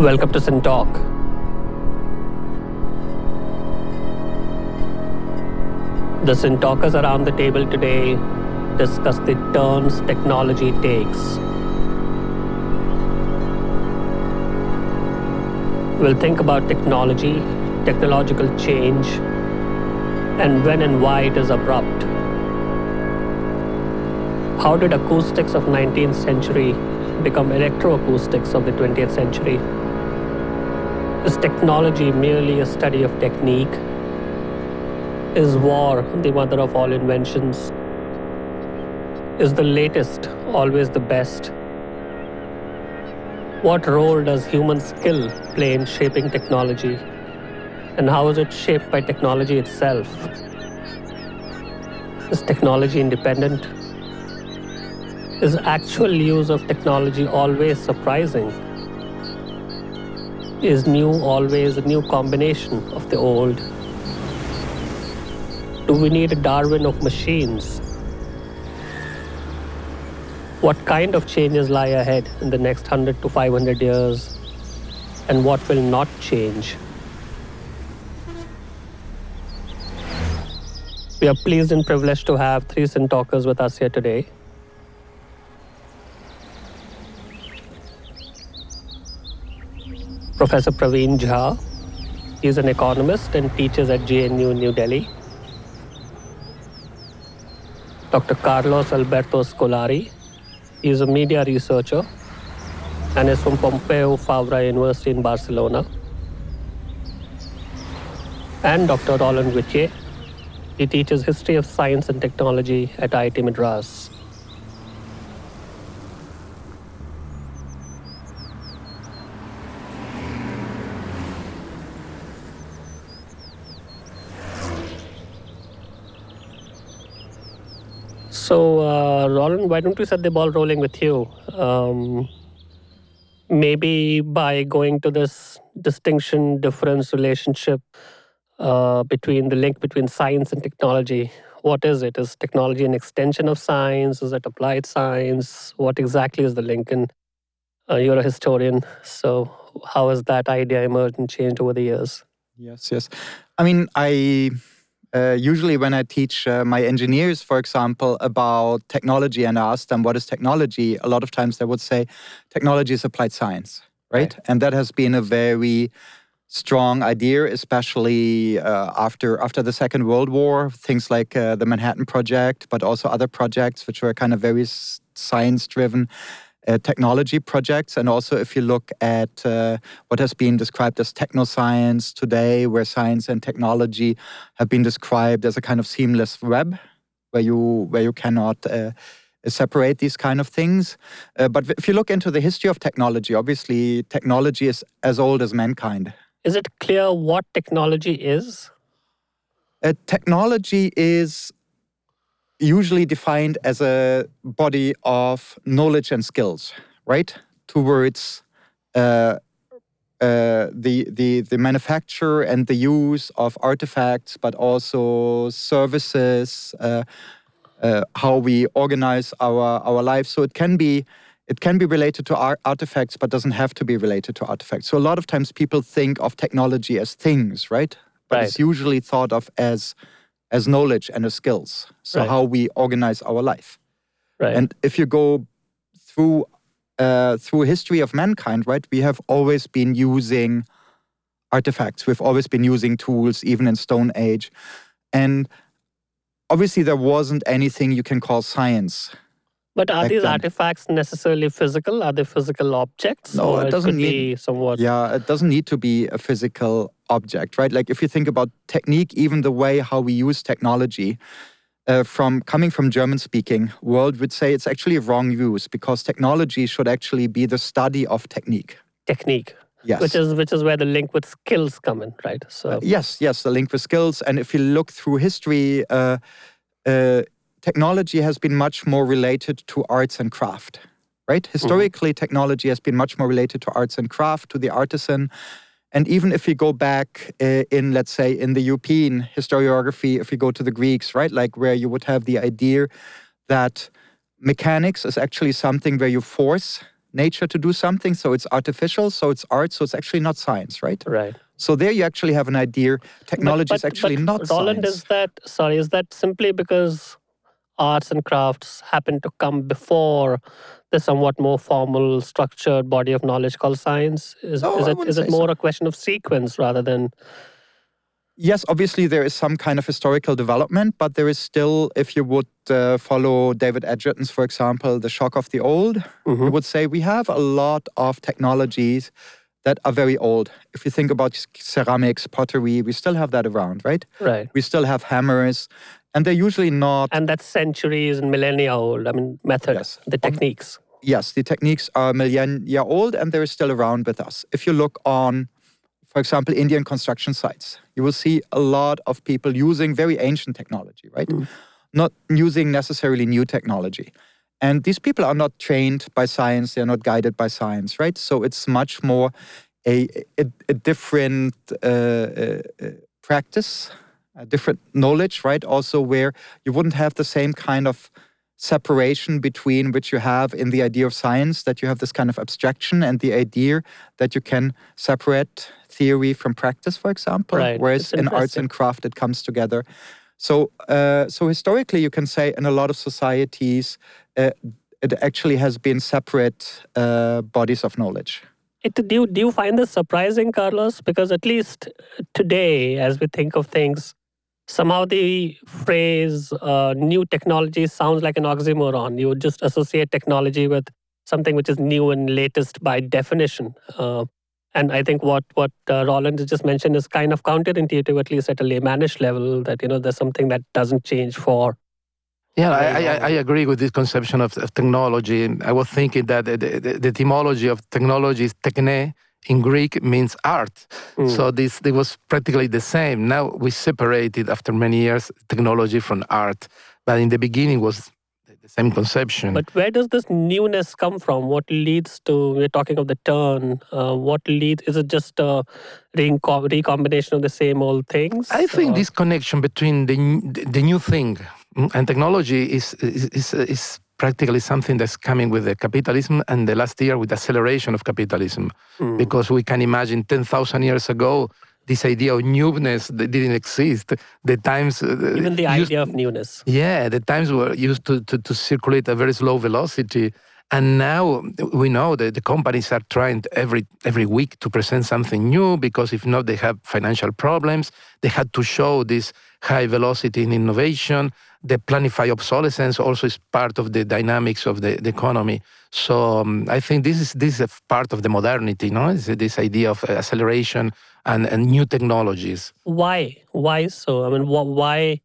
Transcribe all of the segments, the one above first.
Welcome to SynTalk. The SynTalkers around the table today discuss the turns technology takes. We'll think about technology, technological change, and when and why it is abrupt. How did acoustics of 19th century become electroacoustics of the 20th century? Is technology merely a study of technique? Is war the mother of all inventions? Is the latest always the best? What role does human skill play in shaping technology? And how is it shaped by technology itself? Is technology independent? Is actual use of technology always surprising? Is new always a new combination of the old? Do we need a Darwin of machines? What kind of changes lie ahead in the next 100 to 500 years? And what will not change? We are pleased and privileged to have three SynTalkers with us here today. Professor Praveen Jha. He is an economist and teaches at JNU New Delhi. Dr. Carlos Alberto Scolari. He is a media researcher and is from Pompeu Fabra University in Barcelona. And Dr. Roland Wittje. He teaches history of science and technology at IIT Madras. So, uh, Roland, why don't we set the ball rolling with you? Um, maybe by going to this distinction, difference, relationship uh, between the link between science and technology. What is it? Is technology an extension of science? Is it applied science? What exactly is the link? And uh, you're a historian, so how has that idea emerged and changed over the years? Yes, yes. I mean, I uh, usually when I teach uh, my engineers, for example, about technology and I ask them what is technology, a lot of times they would say technology is applied science, right? right. And that has been a very strong idea, especially uh, after after the Second World War. Things like uh, the Manhattan Project, but also other projects which were kind of very science driven uh, technology projects. And also, if you look at uh, what has been described as technoscience today, where science and technology have been described as a kind of seamless web, where you where you cannot uh, separate these kind of things. Uh, but if you look into the history of technology, obviously technology is as old as mankind. Is it clear what technology is? Uh, technology is usually defined as a body of knowledge and skills, right? Towards uh, uh, the, the, the manufacture and the use of artifacts, but also services, uh, uh how we organize our, our lives. So it can be it can be related to artifacts, but doesn't have to be related to artifacts. So a lot of times people think of technology as things, right? But right. it's usually thought of as as knowledge and as skills. So right. how we organize our life. Right. And if you go through uh, through history of mankind, right, we have always been using artifacts. We've always been using tools, even in Stone Age, and obviously there wasn't anything you can call science. But are these artifacts necessarily physical? Are they physical objects? No, it doesn't it need. somewhat. Yeah, it doesn't need to be a physical object, right? Like if you think about technique, even the way how we use technology, uh, from coming from German speaking world would say it's actually a wrong use because technology should actually be the study of technique. Technique. Yes. Which is which is where the link with skills come in, right? So uh, yes, yes, the link with skills. And if you look through history, uh, uh technology has been much more related to arts and craft. Right? Mm-hmm. Historically, mm-hmm. technology has been much more related to arts and craft, to the artisan. And even if we go back uh, in, let's say, in the European historiography, if we go to the Greeks, right, like where you would have the idea that mechanics is actually something where you force nature to do something, so it's artificial, so it's art, so it's actually not science, right? Right. So there you actually have an idea. Technology but, is actually but not Roland, science. is that sorry? Is that simply because arts and crafts happen to come before the somewhat more formal, structured body of knowledge called science? Is, No, is it is it more so. a question of sequence rather than Yes, obviously there is some kind of historical development, but there is still, if you would uh, follow David Edgerton's, for example, The Shock of the Old, Mm-hmm. you would say we have a lot of technologies that are very old. If you think about ceramics, pottery, we still have that around, right? right? We still have hammers, and they're usually not. And that's centuries and millennia old. I mean, methods, Yes. the techniques. yes, the techniques are millennia old and they're still around with us. If you look on, for example, Indian construction sites, you will see a lot of people using very ancient technology, right? Not using necessarily new technology. And these people are not trained by science, they're not guided by science, right? So it's much more a, a, a different uh, uh, uh, practice, different knowledge, right? Also, where you wouldn't have the same kind of separation between which you have in the idea of science, that you have this kind of abstraction and the idea that you can separate theory from practice, for example. Right. Whereas in arts and craft, it comes together. So, uh, so historically, you can say in a lot of societies, uh, it actually has been separate uh, bodies of knowledge. It, do, you, do you find this surprising, Carlos? Because at least today, as we think of things, somehow the phrase uh, new technology sounds like an oxymoron. You just associate technology with something which is new and latest by definition. Uh, and I think what what uh, Roland has just mentioned is kind of counterintuitive, at least at a laymanish level, that you know there's something that doesn't change for Yeah, I, I. I agree with this conception of, of technology. I was thinking that the, the, the etymology of technology is techne in Greek means art. Mm. So this it was practically the same. Now we separated after many years technology from art, but in the beginning was the same conception. But where does this newness come from? What leads to, we're talking of the turn, uh, what leads, is it just a recom- recombination of the same old things? I think Or- this connection between the, the new thing mm, and technology is, is, is, is practically something that's coming with the capitalism and the last year with acceleration of capitalism. Mm. Because we can imagine 10,000 years ago, this idea of newness that didn't exist. The times. uh, Even the used- idea of newness. yeah, the times were used to, to, to circulate at very slow velocity. And now we know that the companies are trying every every week to present something new because if not, they have financial problems. They had to show this high velocity in innovation. The planified obsolescence also is part of the dynamics of the, the economy. So um, I think this is this is a part of the modernity, no? It's this idea of uh, acceleration and, and new technologies. Why? Why so? I mean, wh- why?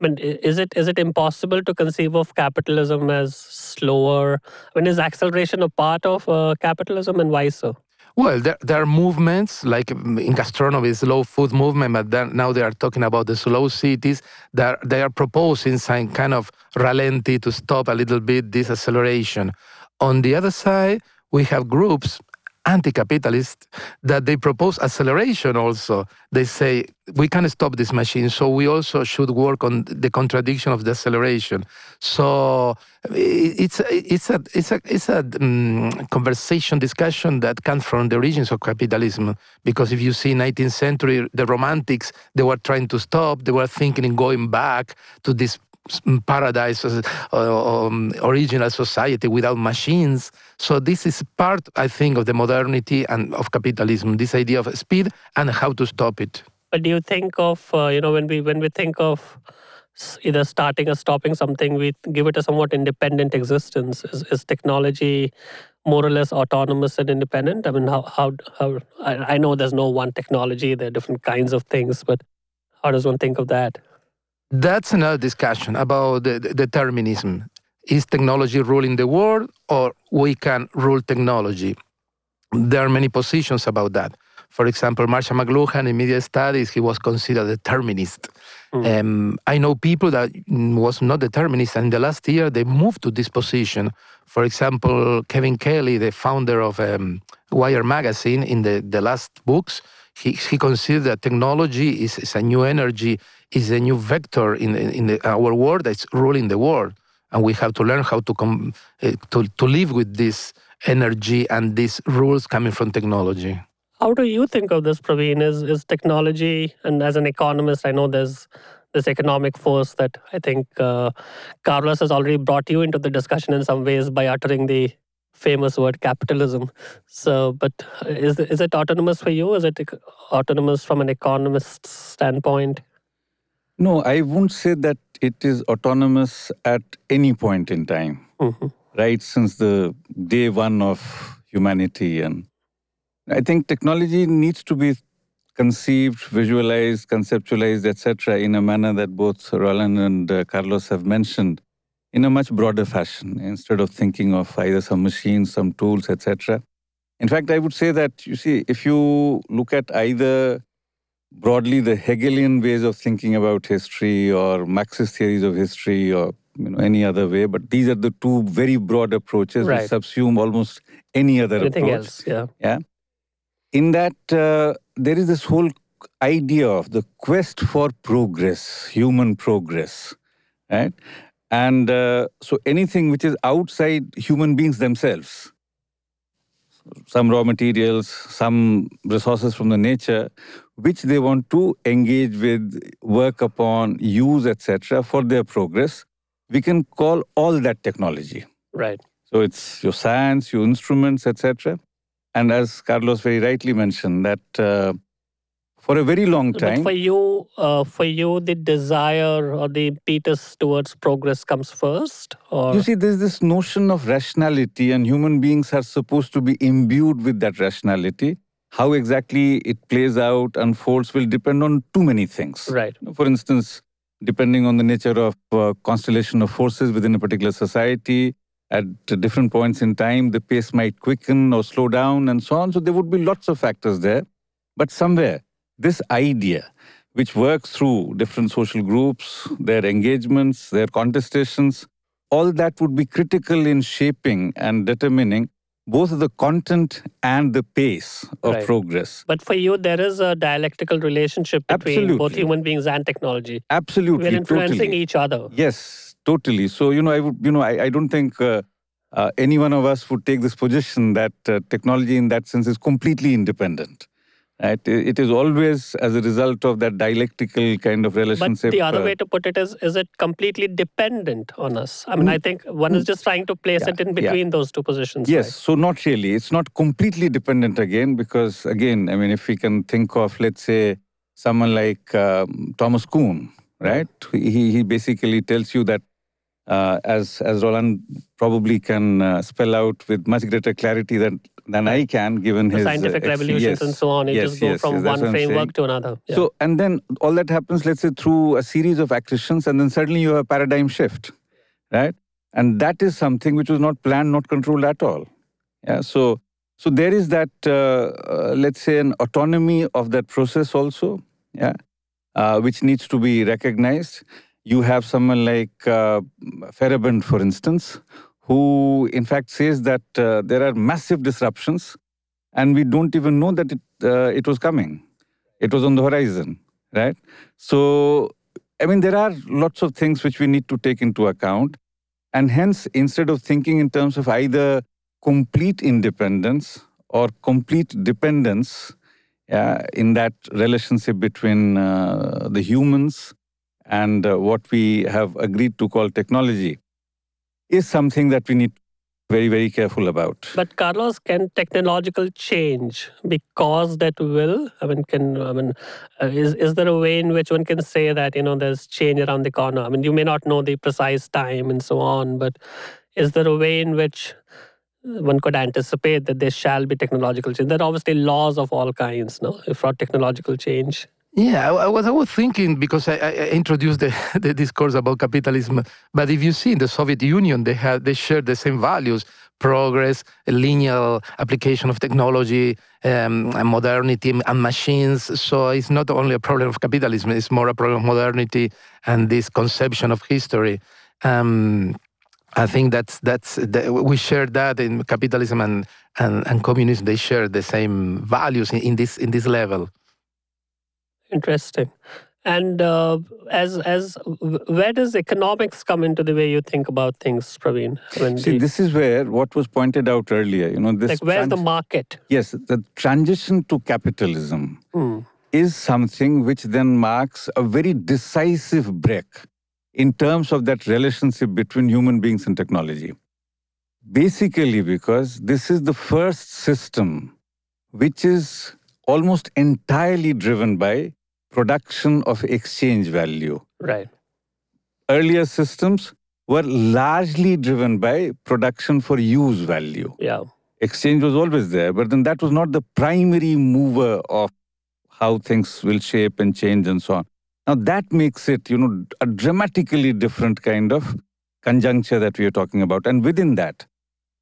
I mean, is it is it impossible to conceive of capitalism as slower? I mean, is acceleration a part of uh, capitalism, and why so? Well, there, there are movements like mm, in gastronomy, slow food movement, but then now they are talking about the slow cities. That they are proposing some kind of ralenti to stop a little bit this acceleration. On the other side, we have groups anti-capitalist that they propose acceleration also. They say we can't stop this machine so we also should work on the contradiction of the acceleration. So it's a, it's a it's a it's a mm, conversation discussion that comes from the origins of capitalism. Because if you see 19th century the romantics they were trying to stop they were thinking in going back to this paradise um, original society without machines so this is part i think of the modernity and of capitalism this idea of speed and how to stop it But do you think of uh, you know when we when we think of either starting or stopping something, we give it a somewhat independent existence. Is, is technology more or less autonomous and independent? I mean, how how how? I, I know there's no one technology. There are different kinds of things, but how does one think of that? That's another discussion about determinism. Is technology ruling the world or we can rule technology? There are many positions about that. For example, Marshall McLuhan in media studies, he was considered a determinist. Um, I know people that mm, was not determinist, and in the last year they moved to this position. For example, Kevin Kelly, the founder of um, Wire magazine, in the, the last books, he, he that technology is, is a new energy, is a new vector in, in, the, our world that's ruling the world. And we have to learn how to, com, uh, to, to live with this energy and these rules coming from technology. How do you think of this, Praveen? Is is technology, and as an economist, I know there's this economic force that I think uh, Carlos has already brought you into the discussion in some ways by uttering the famous word capitalism. So, but is is it autonomous for you? Is it autonomous from an economist standpoint? No, I won't say that it is autonomous at any point in time, mm-hmm. right? Since the day one of humanity. And I think technology needs to be conceived, visualized, conceptualized, etc., in a manner that both Roland and uh, Carlos have mentioned, in a much broader fashion, instead of thinking of either some machines, some tools, etc. In fact, I would say that, you see, if you look at either broadly the Hegelian ways of thinking about history or Marxist theories of history or you know, any other way, but these are the two very broad approaches right. which subsume almost any other Anything approach. else, yeah. Yeah. In that, uh, there is this whole idea of the quest for progress, human progress, right? And uh, so anything which is outside human beings themselves, some raw materials, some resources from the nature, which they want to engage with, work upon, use, etc., for their progress, we can call all that technology. Right. So it's your science, your instruments, etc. And as Carlos very rightly mentioned, that uh, for a very long time. But for you, uh, for you, the desire or the impetus towards progress comes first. Or you see, there's this notion of rationality, and human beings are supposed to be imbued with that rationality. How exactly it plays out, unfolds, will depend on too many things. Right. For instance, depending on the nature of uh, constellation of forces within a particular society, at different points in time, the pace might quicken or slow down, and so on. So there would be lots of factors there. But somewhere, this idea, which works through different social groups, their engagements, their contestations, all that would be critical in shaping and determining both the content and the pace of right. progress. But for you, there is a dialectical relationship between Absolutely. both human beings and technology. Absolutely, We're influencing totally. each other. Yes, totally. So you know, I would, you know, I, I don't think uh, uh, any one of us would take this position that uh, technology, in that sense, is completely independent. It is always as a result of that dialectical kind of relationship. But the other uh, way to put it is, is it completely dependent on us? I mean, I think one is just trying to place Yeah, it in yeah. between those two positions. Yes, right? so not really. It's not completely dependent again, because again, I mean, if we can think of, let's say, someone like um, Thomas Kuhn, right? He, he basically tells you that, uh, as as Roland probably can uh, spell out with much greater clarity than than I can, given The his scientific ex- revolutions yes, and so on. You yes, just go yes, from one framework to another. Yeah. So, and then all that happens, let's say, through a series of accretions, and then suddenly you have a paradigm shift, right? And that is something which was not planned, not controlled at all. Yeah. So, so there is that, uh, uh, let's say, an autonomy of that process also. Yeah. Uh, which needs to be recognized. You have someone like uh, for instance, who in fact says that uh, there are massive disruptions, and we don't even know that it uh, it was coming. It was on the horizon, right? So, I mean, there are lots of things which we need to take into account. And hence, instead of thinking in terms of either complete independence or complete dependence yeah, in that relationship between uh, the humans and uh, what we have agreed to call technology, is something that we need very, very careful about. But Carlos, can technological change be caused at will? I mean, can I mean, uh, is is there a way in which one can say that you know there's change around the corner? I mean, you may not know the precise time and so on, but is there a way in which one could anticipate that there shall be technological change? There are obviously laws of all kinds, no, for technological change. Yeah, I, I was I was thinking because I, I introduced the, the discourse about capitalism, but if you see in the Soviet Union, they had they shared the same values: progress, linear application of technology, um, and modernity, and machines. So it's not only a problem of capitalism; it's more a problem of modernity and this conception of history. Um, I think that's that's the, we share that in capitalism and, and, and communism. They share the same values in, in this in this level. Interesting. And uh, as as where does economics come into the way you think about things, Praveen? When See, the- this is where what was pointed out earlier. You know, this like where's the market? yes, the transition to capitalism Hmm. is something which then marks a very decisive break in terms of that relationship between human beings and technology. Basically, because this is the first system which is almost entirely driven by production of exchange value. Right. Earlier systems were largely driven by production for use value. Yeah. Exchange was always there, but then that was not the primary mover of how things will shape and change and so on. Now that makes it, you know, a dramatically different kind of conjuncture that we are talking about. And within that,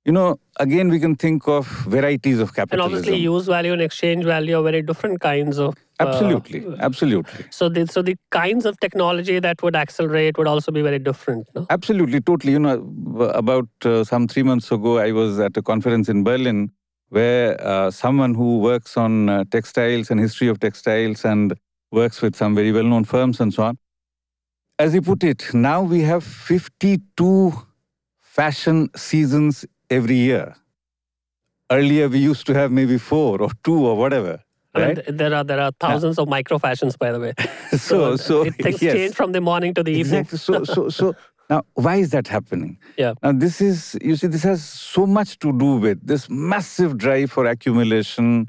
you know, again we can think of varieties of capitalism. And obviously, use value and exchange value are very different kinds of. Uh, absolutely, absolutely. So the so the kinds of technology that would accelerate would also be very different. No? Absolutely, totally. You know, about uh, some three months ago, I was at a conference in Berlin where uh, someone who works on uh, textiles and history of textiles and works with some very well-known firms and so on. As he put it, now we have 52 fashion seasons every year. Earlier, we used to have maybe four or two or whatever. Right? th- there are there are thousands of micro fashions, by the way. so, so it, things yes. change from the morning to the evening. Exactly. So, so, so now, why is that happening? Yeah. Now, this is, you see, this has so much to do with this massive drive for accumulation.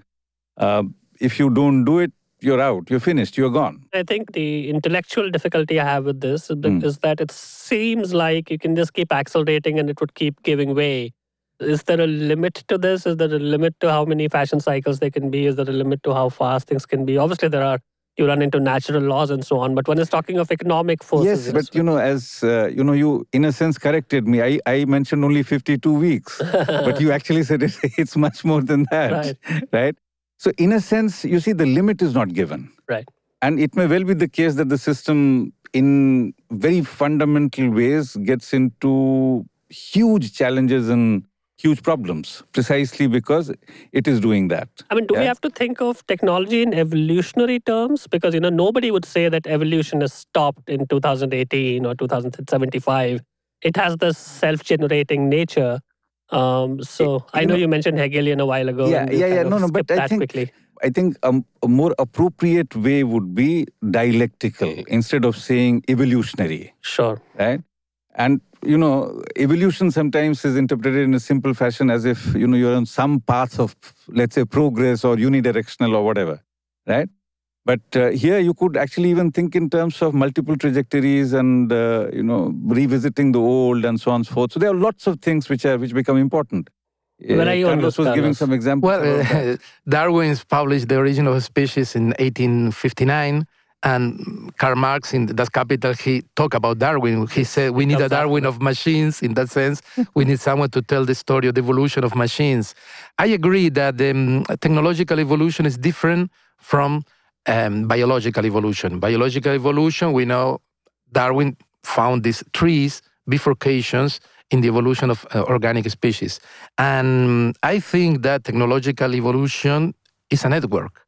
Uh, if you don't do it, you're out, you're finished, you're gone. I think the intellectual difficulty I have with this Mm. is that it seems like you can just keep accelerating and it would keep giving way. Is there a limit to this? Is there a limit to how many fashion cycles there can be? Is there a limit to how fast things can be? Obviously, there are you run into natural laws and so on. But when it's talking of economic forces, yes, but you know, as uh, you know, you in a sense corrected me. I, I mentioned only 52 weeks, but you actually said it, it's much more than that. Right. right? So, in a sense, you see, the limit is not given. Right. And it may well be the case that the system, in very fundamental ways, gets into huge challenges and huge problems precisely because it is doing that. I mean, do we have to think of technology in evolutionary terms? Because you know, nobody would say that evolution has stopped in 2018 or 2075. It has this self-generating nature. Um, so I know, know- you mentioned Hegelian a while ago. Yeah, yeah, yeah. No, no, but I think- quickly. I think um, a more appropriate way would be dialectical instead of saying evolutionary. Sure. right? And you know, evolution sometimes is interpreted in a simple fashion as if you know you're on some path of, let's say, progress or unidirectional or whatever, right? But uh, here you could actually even think in terms of multiple trajectories and uh, you know revisiting the old and so on and so forth. So there are lots of things which are which become important. Where are you Carlos was giving some examples. Well, uh, Darwin's published The Origin of Species in 1859, and Karl Marx in Das Kapital, he talked about Darwin. He said we need a Darwin of machines. In that sense, we need someone to tell the story of the evolution of machines. I agree that um, technological evolution is different from um, biological evolution. Biological evolution, we know Darwin found these trees, bifurcations in the evolution of uh, organic species. And I think that technological evolution is a network.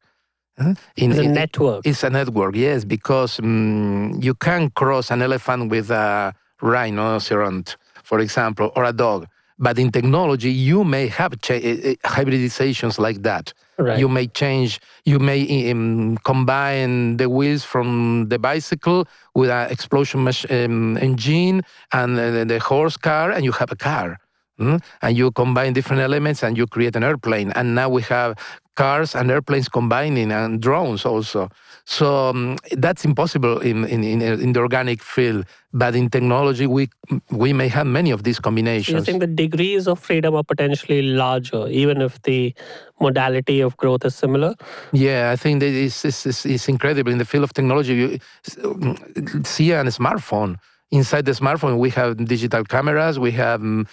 Huh? In- It's a in- network. It's a network, yes, because mm, you can cross an elephant with a rhinoceros, for example, or a dog. But in technology, you may have cha- eh, eh, hybridizations like that. Right. You may change, you may um, combine the wheels from the bicycle with an explosion mach- um, engine and uh, the horse car, and you have a car. Mm? And you combine different elements and you create an airplane. And now we have cars and airplanes combining and drones also. So um, that's impossible in, in, in, in the organic field. But in technology, we, we may have many of these combinations. You think the degrees of freedom are potentially larger, even if the modality of growth is similar? Yeah, I think that is is is is incredible in the field of technology. You um, see a smartphone. Inside the smartphone, we have digital cameras, we have um, um,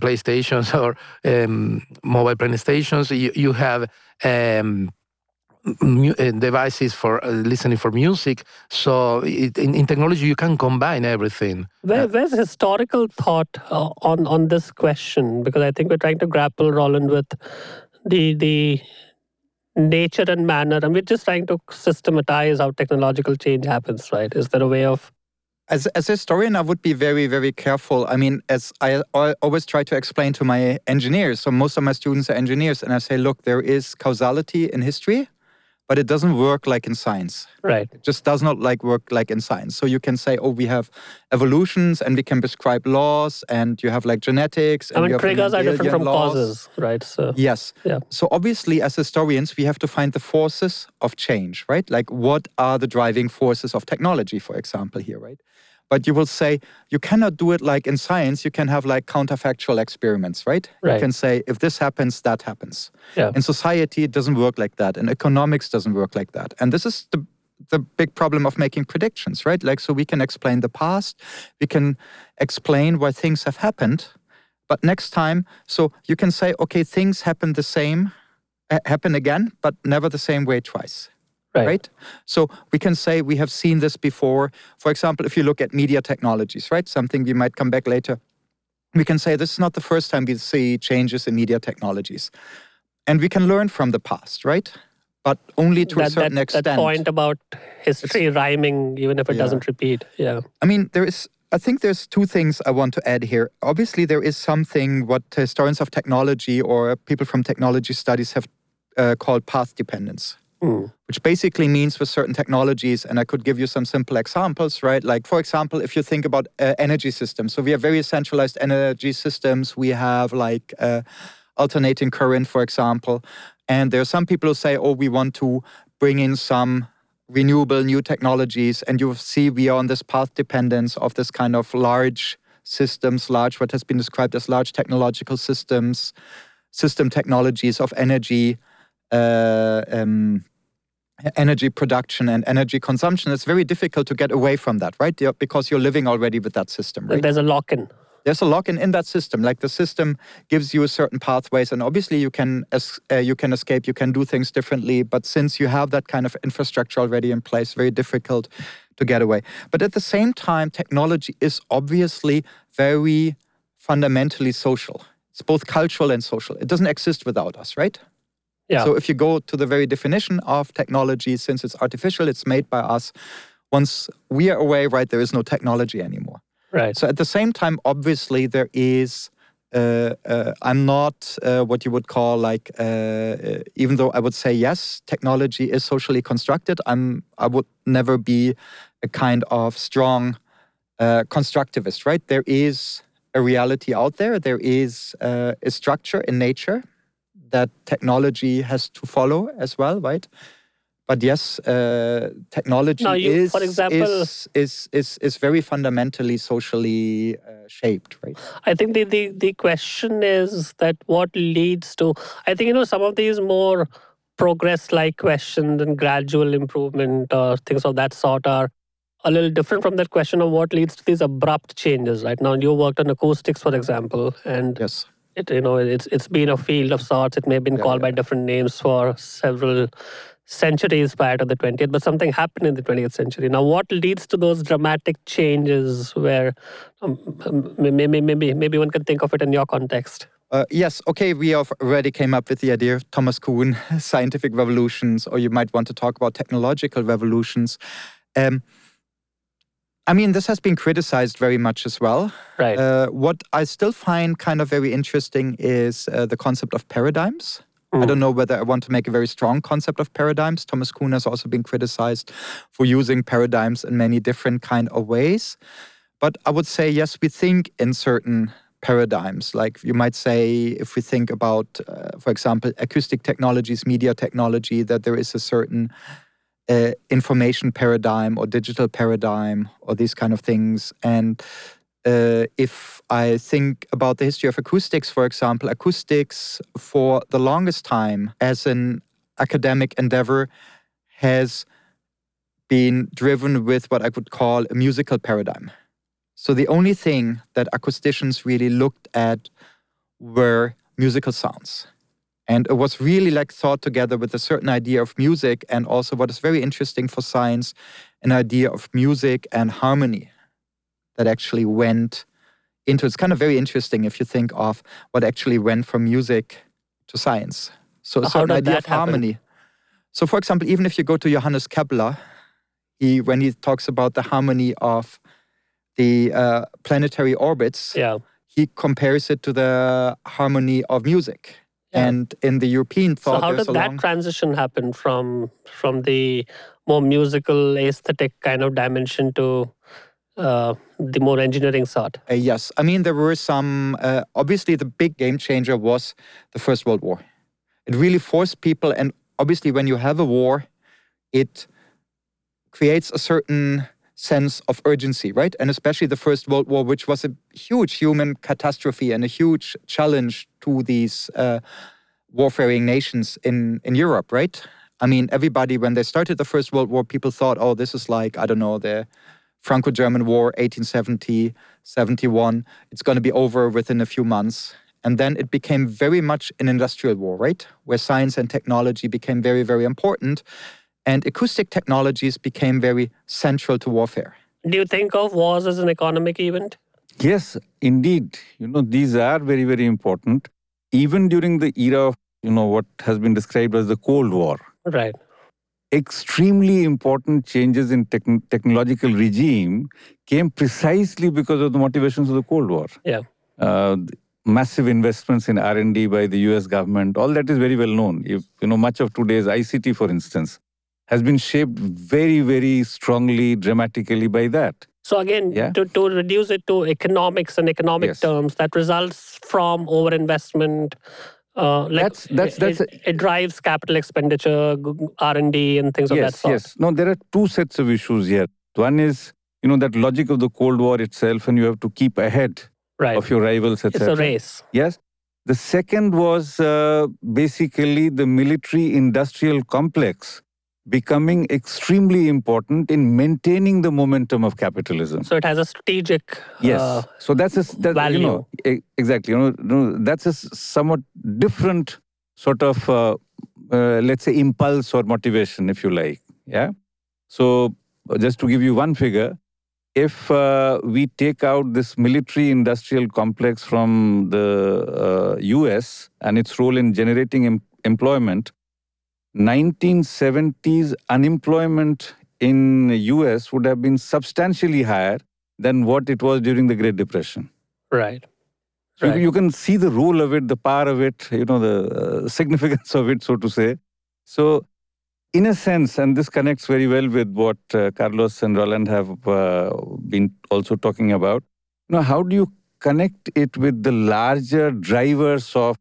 PlayStations or um, mobile PlayStations. You, you have um, uh, devices for uh, listening for music. So it, in, in technology, you can combine everything. Where, where's historical thought uh, on on this question? Because I think we're trying to grapple, Roland, with the the nature and manner, and we're just trying to systematize how technological change happens, right? Is there a way of as, as a historian, I would be very, very careful. I mean, as I, I always try to explain to my engineers, so most of my students are engineers, and I say, look, there is causality in history, but it doesn't work like in science. right? It just does not like work like in science. So you can say, oh, we have evolutions and we can prescribe laws, and you have like genetics. And I mean, you have triggers are different from laws. causes, right? So Yes. Yeah. So obviously, as historians, we have to find the forces of change, right? Like, what are the driving forces of technology, for example, here, right? But you will say you cannot do it like in science. You can have like counterfactual experiments, right? You can say if this happens, that happens. Yeah. In society, it doesn't work like that. In economics, doesn't work like that. And this is the the big problem of making predictions, right? Like, so we can explain the past, we can explain why things have happened, but next time, so you can say, okay, things happen the same, happen again, but never the same way twice. Right. Right. So we can say we have seen this before. For example, if you look at media technologies, right? Something we might come back later. We can say this is not the first time we see changes in media technologies. And we can learn from the past, right? But only to a certain that, extent. that point about history rhyming, even if it Yeah. doesn't repeat. Yeah. I mean, there is. I think there's two things I want to add here. Obviously, there is something what historians of technology or people from technology studies have uh, called path dependence, Mm. which basically means with certain technologies, and I could give you some simple examples, right? Like, for example, if you think about uh, energy systems, so we have very centralized energy systems. We have like uh, alternating current, for example, and there are some people who say, oh, we want to bring in some renewable new technologies and you see we are on this path dependence of this kind of large systems large what has been described as large technological systems system technologies of energy uh, um, energy production and energy consumption it's very difficult to get away from that right because you're living already with that system right There's a lock in. there's a lock-in in that system. Like the system gives you certain pathways, and obviously you can uh, you can escape, you can do things differently. But since you have that kind of infrastructure already in place, very difficult to get away. But at the same time, technology is obviously very fundamentally social. It's both cultural and social. It doesn't exist without us, right? Yeah. So if you go to the very definition of technology, since it's artificial, it's made by us. Once we are away, right, there is no technology anymore. right. So at the same time, obviously, there is. Uh, uh, I'm not uh, what you would call like, uh, uh, even though I would say yes, technology is socially constructed. I'm. I would never be a kind of strong uh, constructivist, right? There is a reality out there. There is uh, a structure in nature that technology has to follow as well, right? But yes, uh, technology you- is, for example- is, is is is very fundamentally socially uh, shaped, right? I think the, the the question is that what leads to I think you know some of these more progress like questions and gradual improvement or things of that sort are a little different from that question of what leads to these abrupt changes right now you worked on acoustics for example and Yes. It you know it's it's been a field of sorts. It may have been Yeah, called by different names for several centuries prior to the 20th but something happened in the 20th century. Now what leads to those dramatic changes where um, um, maybe maybe maybe one can think of it in your context? Uh, yes, okay, we have already came up with the idea of Thomas Kuhn, scientific revolutions, or you might want to talk about technological revolutions. Um, I mean, this has been criticized very much as well. right Uh, what I still find kind of very interesting is uh, the concept of paradigms. I Mm. don't know whether I want to make a very strong concept of paradigms. Thomas Kuhn has also been criticized for using paradigms in many different kind of ways. But I would say yes, we think in certain paradigms. Like you might say, if we think about, uh, for example, acoustic technologies, media technology, that there is a certain uh, information paradigm or digital paradigm or these kind of things. And uh, if I think about the history of acoustics, for example, acoustics for the longest time as an academic endeavor has been driven with what I would call a musical paradigm. So the only thing that acousticians really looked at were musical sounds. And it was really like thought together with a certain idea of music and also what is very interesting for science, an idea of music and harmony that actually went into it's kind of very interesting if you think of what actually went from music to science. So a How certain idea of happen? harmony. So, for example, even if you go to Johannes Kepler, he when he talks about the harmony of the uh, planetary orbits, Yeah. he compares it to the harmony of music. Yeah. And in the European thought, So how did that long- transition happen from from the more musical aesthetic kind of dimension to uh, the more engineering sort? Uh, yes, I mean there were some. Uh, obviously, the big game changer was the First World War. It really forced people, and obviously, when you have a war, it creates a certain sense of urgency, right? And especially the First World War, which was a huge human catastrophe and a huge challenge to these uh, warfaring nations in in Europe, right? I mean, everybody when they started the First World War, people thought, oh, this is like I don't know the Franco-German War, 1870, 71. It's going to be over within a few months. And then it became very much an industrial war, right? Where science and technology became very, very important. And acoustic technologies became very central to warfare. Do you think of wars as an economic event? Yes, indeed. You know, these are very, very important. Even during the era of, you know, what has been described as the Cold War, Right. extremely important changes in techn technological regime came precisely because of the motivations of the Cold War. Yeah. Uh, massive investments in R&D by the US government, all that is very well known. If, you know, much of today's ICT, for instance, has been shaped very, very strongly, dramatically by that. So again, Yeah. to, to reduce it to economics and economic Yes. terms, that results from overinvestment. Uh, like That's- that's- it- that's it, it drives capital expenditure, R and D, and things of that sort. yes. No, there are two sets of issues here. One is, you know, that logic of the Cold War itself, and you have to keep ahead Right. of your rivals, etc. it's a race. Yes. The second was uh, basically the military industrial complex becoming extremely important in maintaining the momentum of capitalism. So it has a strategic. Yes. Uh, so that's a that, you know exactly you know, no, that's a somewhat different sort of uh, uh, let's say impulse or motivation if you like. Yeah. So uh, just to give you one figure, if uh, we take out this military industrial complex from the uh, US and its role in generating em- employment, 1970s unemployment in US would have been substantially higher than what it was during the Great Depression. right. So you- Right. you, can see the role of it, the power of it, you know, the uh, significance of it, so to say. So, in a sense, and this connects very well with what uh, Carlos and Roland have uh, been also talking about. You know, how do you connect it with the larger drivers of,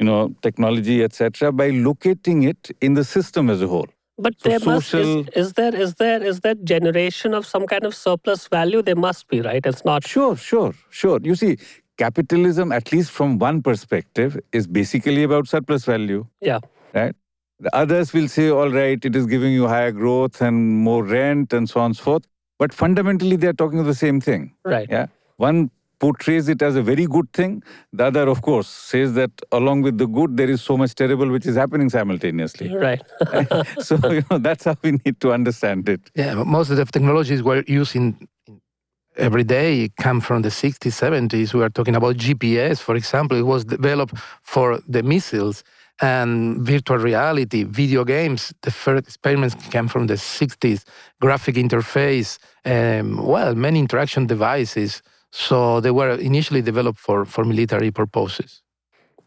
you know, technology, etc., by locating it in the system as a whole? But So there must social- is, is there is there is that generation of some kind of surplus value? There must be, right? It's not Sure, sure, sure. You see, capitalism, at least from one perspective, is basically about surplus value. yeah. right? The others will say, all right, it is giving you higher growth and more rent and so on and so forth. But fundamentally, they're talking of the same thing. Right. Yeah. One portrays it as a very good thing. The other, of course, says that along with the good, there is so much terrible which is happening simultaneously. Right. so, you know, that's how we need to understand it. Yeah, but most of the technologies we're using every day come from the 60s, 70s. We are talking about GPS, for example. It was developed for the missiles and virtual reality, video games. The first experiments came from the 60s. Graphic interface, um, well, many interaction devices. So they were initially developed for, for military purposes.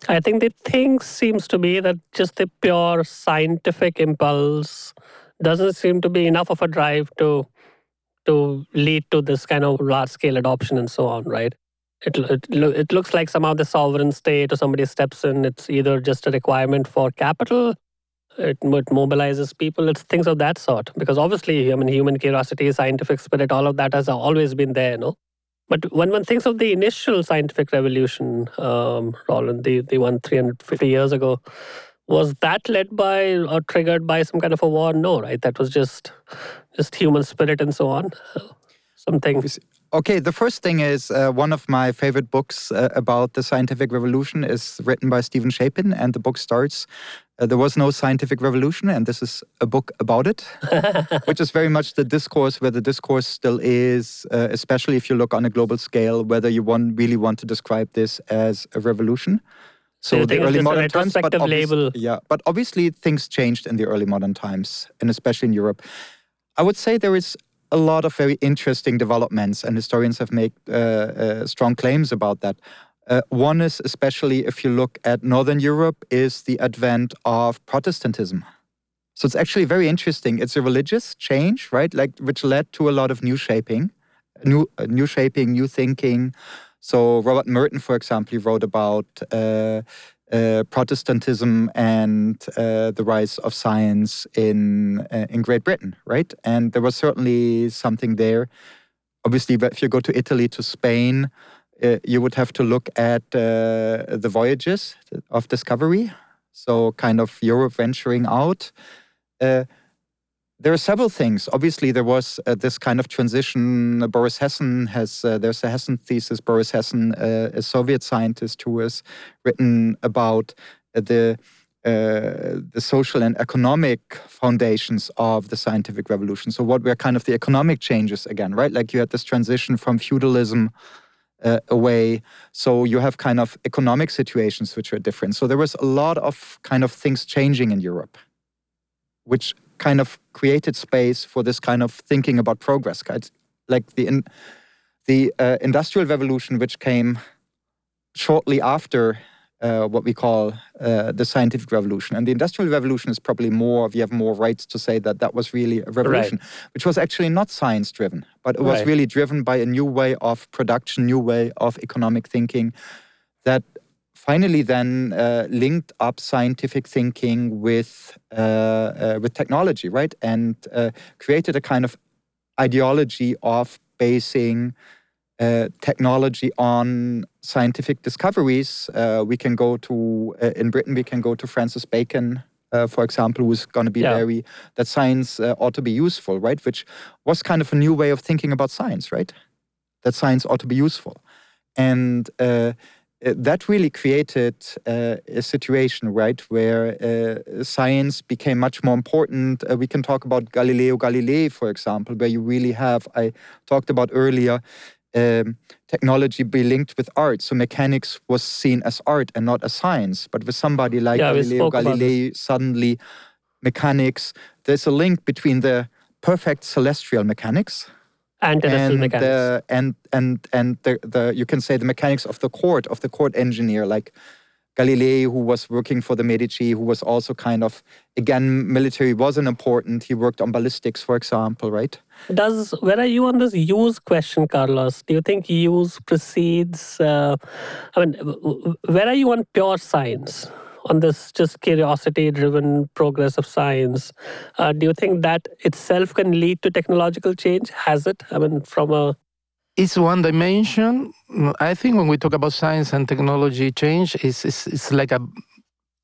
I think the thing seems to be that just the pure scientific impulse doesn't seem to be enough of a drive to to lead to this kind of large scale adoption and so on, right? It, it, it looks like somehow the sovereign state or somebody steps in. It's either just a requirement for capital, it, it mobilizes people, it's things of that sort. Because obviously, I mean, human curiosity, scientific spirit, all of that has always been there, no? But when one thinks of the initial scientific revolution, um, Roland, the, the one 350 years ago, was that led by or triggered by some kind of a war? No, right? That was just just human spirit and so on. Something. Okay, the first thing is uh, one of my favorite books uh, about the scientific revolution is written by Steven Shapin, and the book starts uh, There was no scientific revolution, and this is a book about it, which is very much the discourse where the discourse still is, uh, especially if you look on a global scale, whether you want, really want to describe this as a revolution. So you the early modern times, but label. yeah, but obviously things changed in the early modern times, and especially in Europe. I would say there is a lot of very interesting developments, and historians have made uh, uh, strong claims about that. Uh, one is especially if you look at Northern Europe, is the advent of Protestantism. So it's actually very interesting. It's a religious change, right? Like which led to a lot of new shaping, new uh, new shaping, new thinking. So Robert Merton, for example, he wrote about uh, uh, Protestantism and uh, the rise of science in uh, in Great Britain, right? And there was certainly something there. Obviously, if you go to Italy, to Spain, uh, you would have to look at uh, the voyages of discovery. So, kind of Europe venturing out. There are several things. Obviously, there was uh, this kind of transition. Boris Hessen has, uh, there's a Hessen thesis. Boris Hessen, uh, a Soviet scientist who has written about the uh, the social and economic foundations of the scientific revolution. So, what were kind of the economic changes again, right? Like you had this transition from feudalism uh, away. So you have kind of economic situations which are different. So there was a lot of kind of things changing in Europe, which kind of created space for this kind of thinking about progress. Like the in, the uh, industrial revolution, which came shortly after uh, what we call uh, the scientific revolution. And the industrial revolution is probably more, we have more rights to say that that was really a revolution, which was actually not science driven, but it was Right. really driven by a new way of production, new way of economic thinking that finally then uh, linked up scientific thinking with, uh, uh, with technology, right? And uh, created a kind of ideology of basing uh, technology on scientific discoveries. Uh, we can go to, uh, in Britain, we can go to Francis Bacon, uh, for example, who's going to be Yeah. very, that science uh, ought to be useful, right? Which was kind of a new way of thinking about science, right? That science ought to be useful. And uh, that really created uh, a situation, right, where uh, science became much more important. Uh, we can talk about Galileo Galilei, for example, where you really have, I talked about earlier, um, technology be linked with art. So mechanics was seen as art and not as science. But with somebody like Yeah, Galileo Galilei, suddenly mechanics, there's a link between the perfect celestial mechanics and terrestrial and mechanics. the and and and the, the you can say the mechanics of the court of the court engineer like Galilei who was working for the Medici who was also kind of again military wasn't important he worked on ballistics for example right Does where are you on this use question, Carlos? Do you think use precedes? Uh, I mean, where are you on pure science? On this just curiosity-driven progress of science, uh, do you think that itself can lead to technological change? Has it? I mean, from a it's one dimension. I think when we talk about science and technology change, it's, it's, it's like a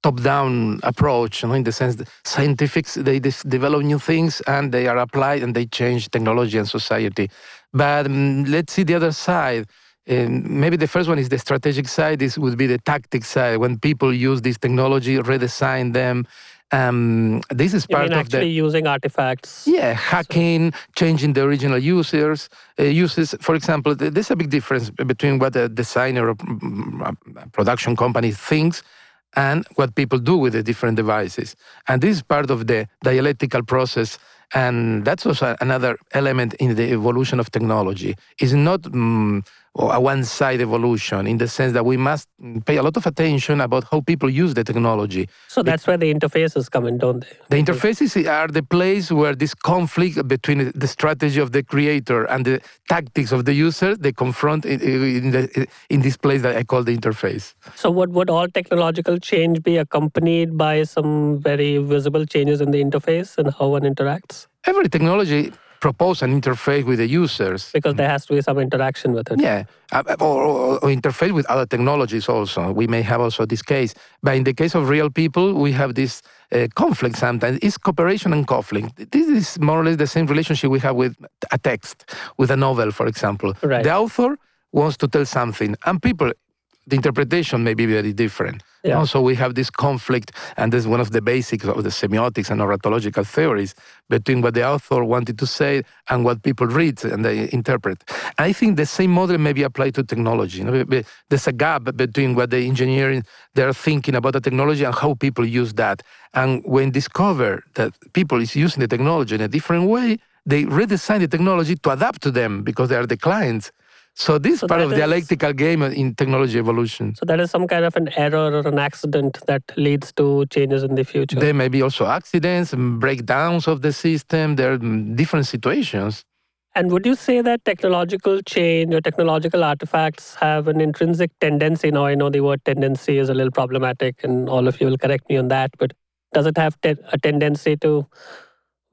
top-down approach, you know, in the sense that scientifics they develop new things and they are applied and they change technology and society. But mm, let's see the other side. Um, maybe the first one is the strategic side. This would be the tactic side when people use this technology, redesign them. Um, this is part of the actually using artifacts? yeah, hacking, changing the original users, uh, uses. For example, th- there's a big difference between what a designer or mm, a production company thinks and what people do with the different devices. And this is part of the dialectical process. And that's also another element in the evolution of technology. It's not mm, a one-side evolution in the sense that we must pay a lot of attention about how people use the technology. So that's where the interfaces come in, don't they? The interfaces are the place where this conflict between the strategy of the creator and the tactics of the user they confront in, in, the, in this place that I call the interface. So would would all technological change be accompanied by some very visible changes in the interface and how one interacts? Every technology proposes an interface with the users. Because there has to be some interaction with it. Yeah, uh, or, or, or interface with other technologies also. We may have also this case. But in the case of real people, we have this uh, conflict sometimes. It's cooperation and conflict. This is more or less the same relationship we have with a text, with a novel, for example. Right. The author wants to tell something, and people, the interpretation may be very different. Yeah. Also, we have this conflict, and this is one of the basics of the semiotics and narratological theories between what the author wanted to say and what people read and they interpret. I think the same model may be applied to technology. You know, There's a gap between what the engineering they're thinking about the technology and how people use that. And when discover that people is using the technology in a different way, they redesign the technology to adapt to them because they are the clients. So this So part of the is- dialectical game in technology evolution. So that is some kind of an error or an accident that leads to changes in the future. There may be also accidents, and breakdowns of the system. There are different situations. And would you say that technological change or technological artifacts have an intrinsic tendency? Now, I know the word tendency is a little problematic, and all of you will correct me on that, but does it have te- a tendency to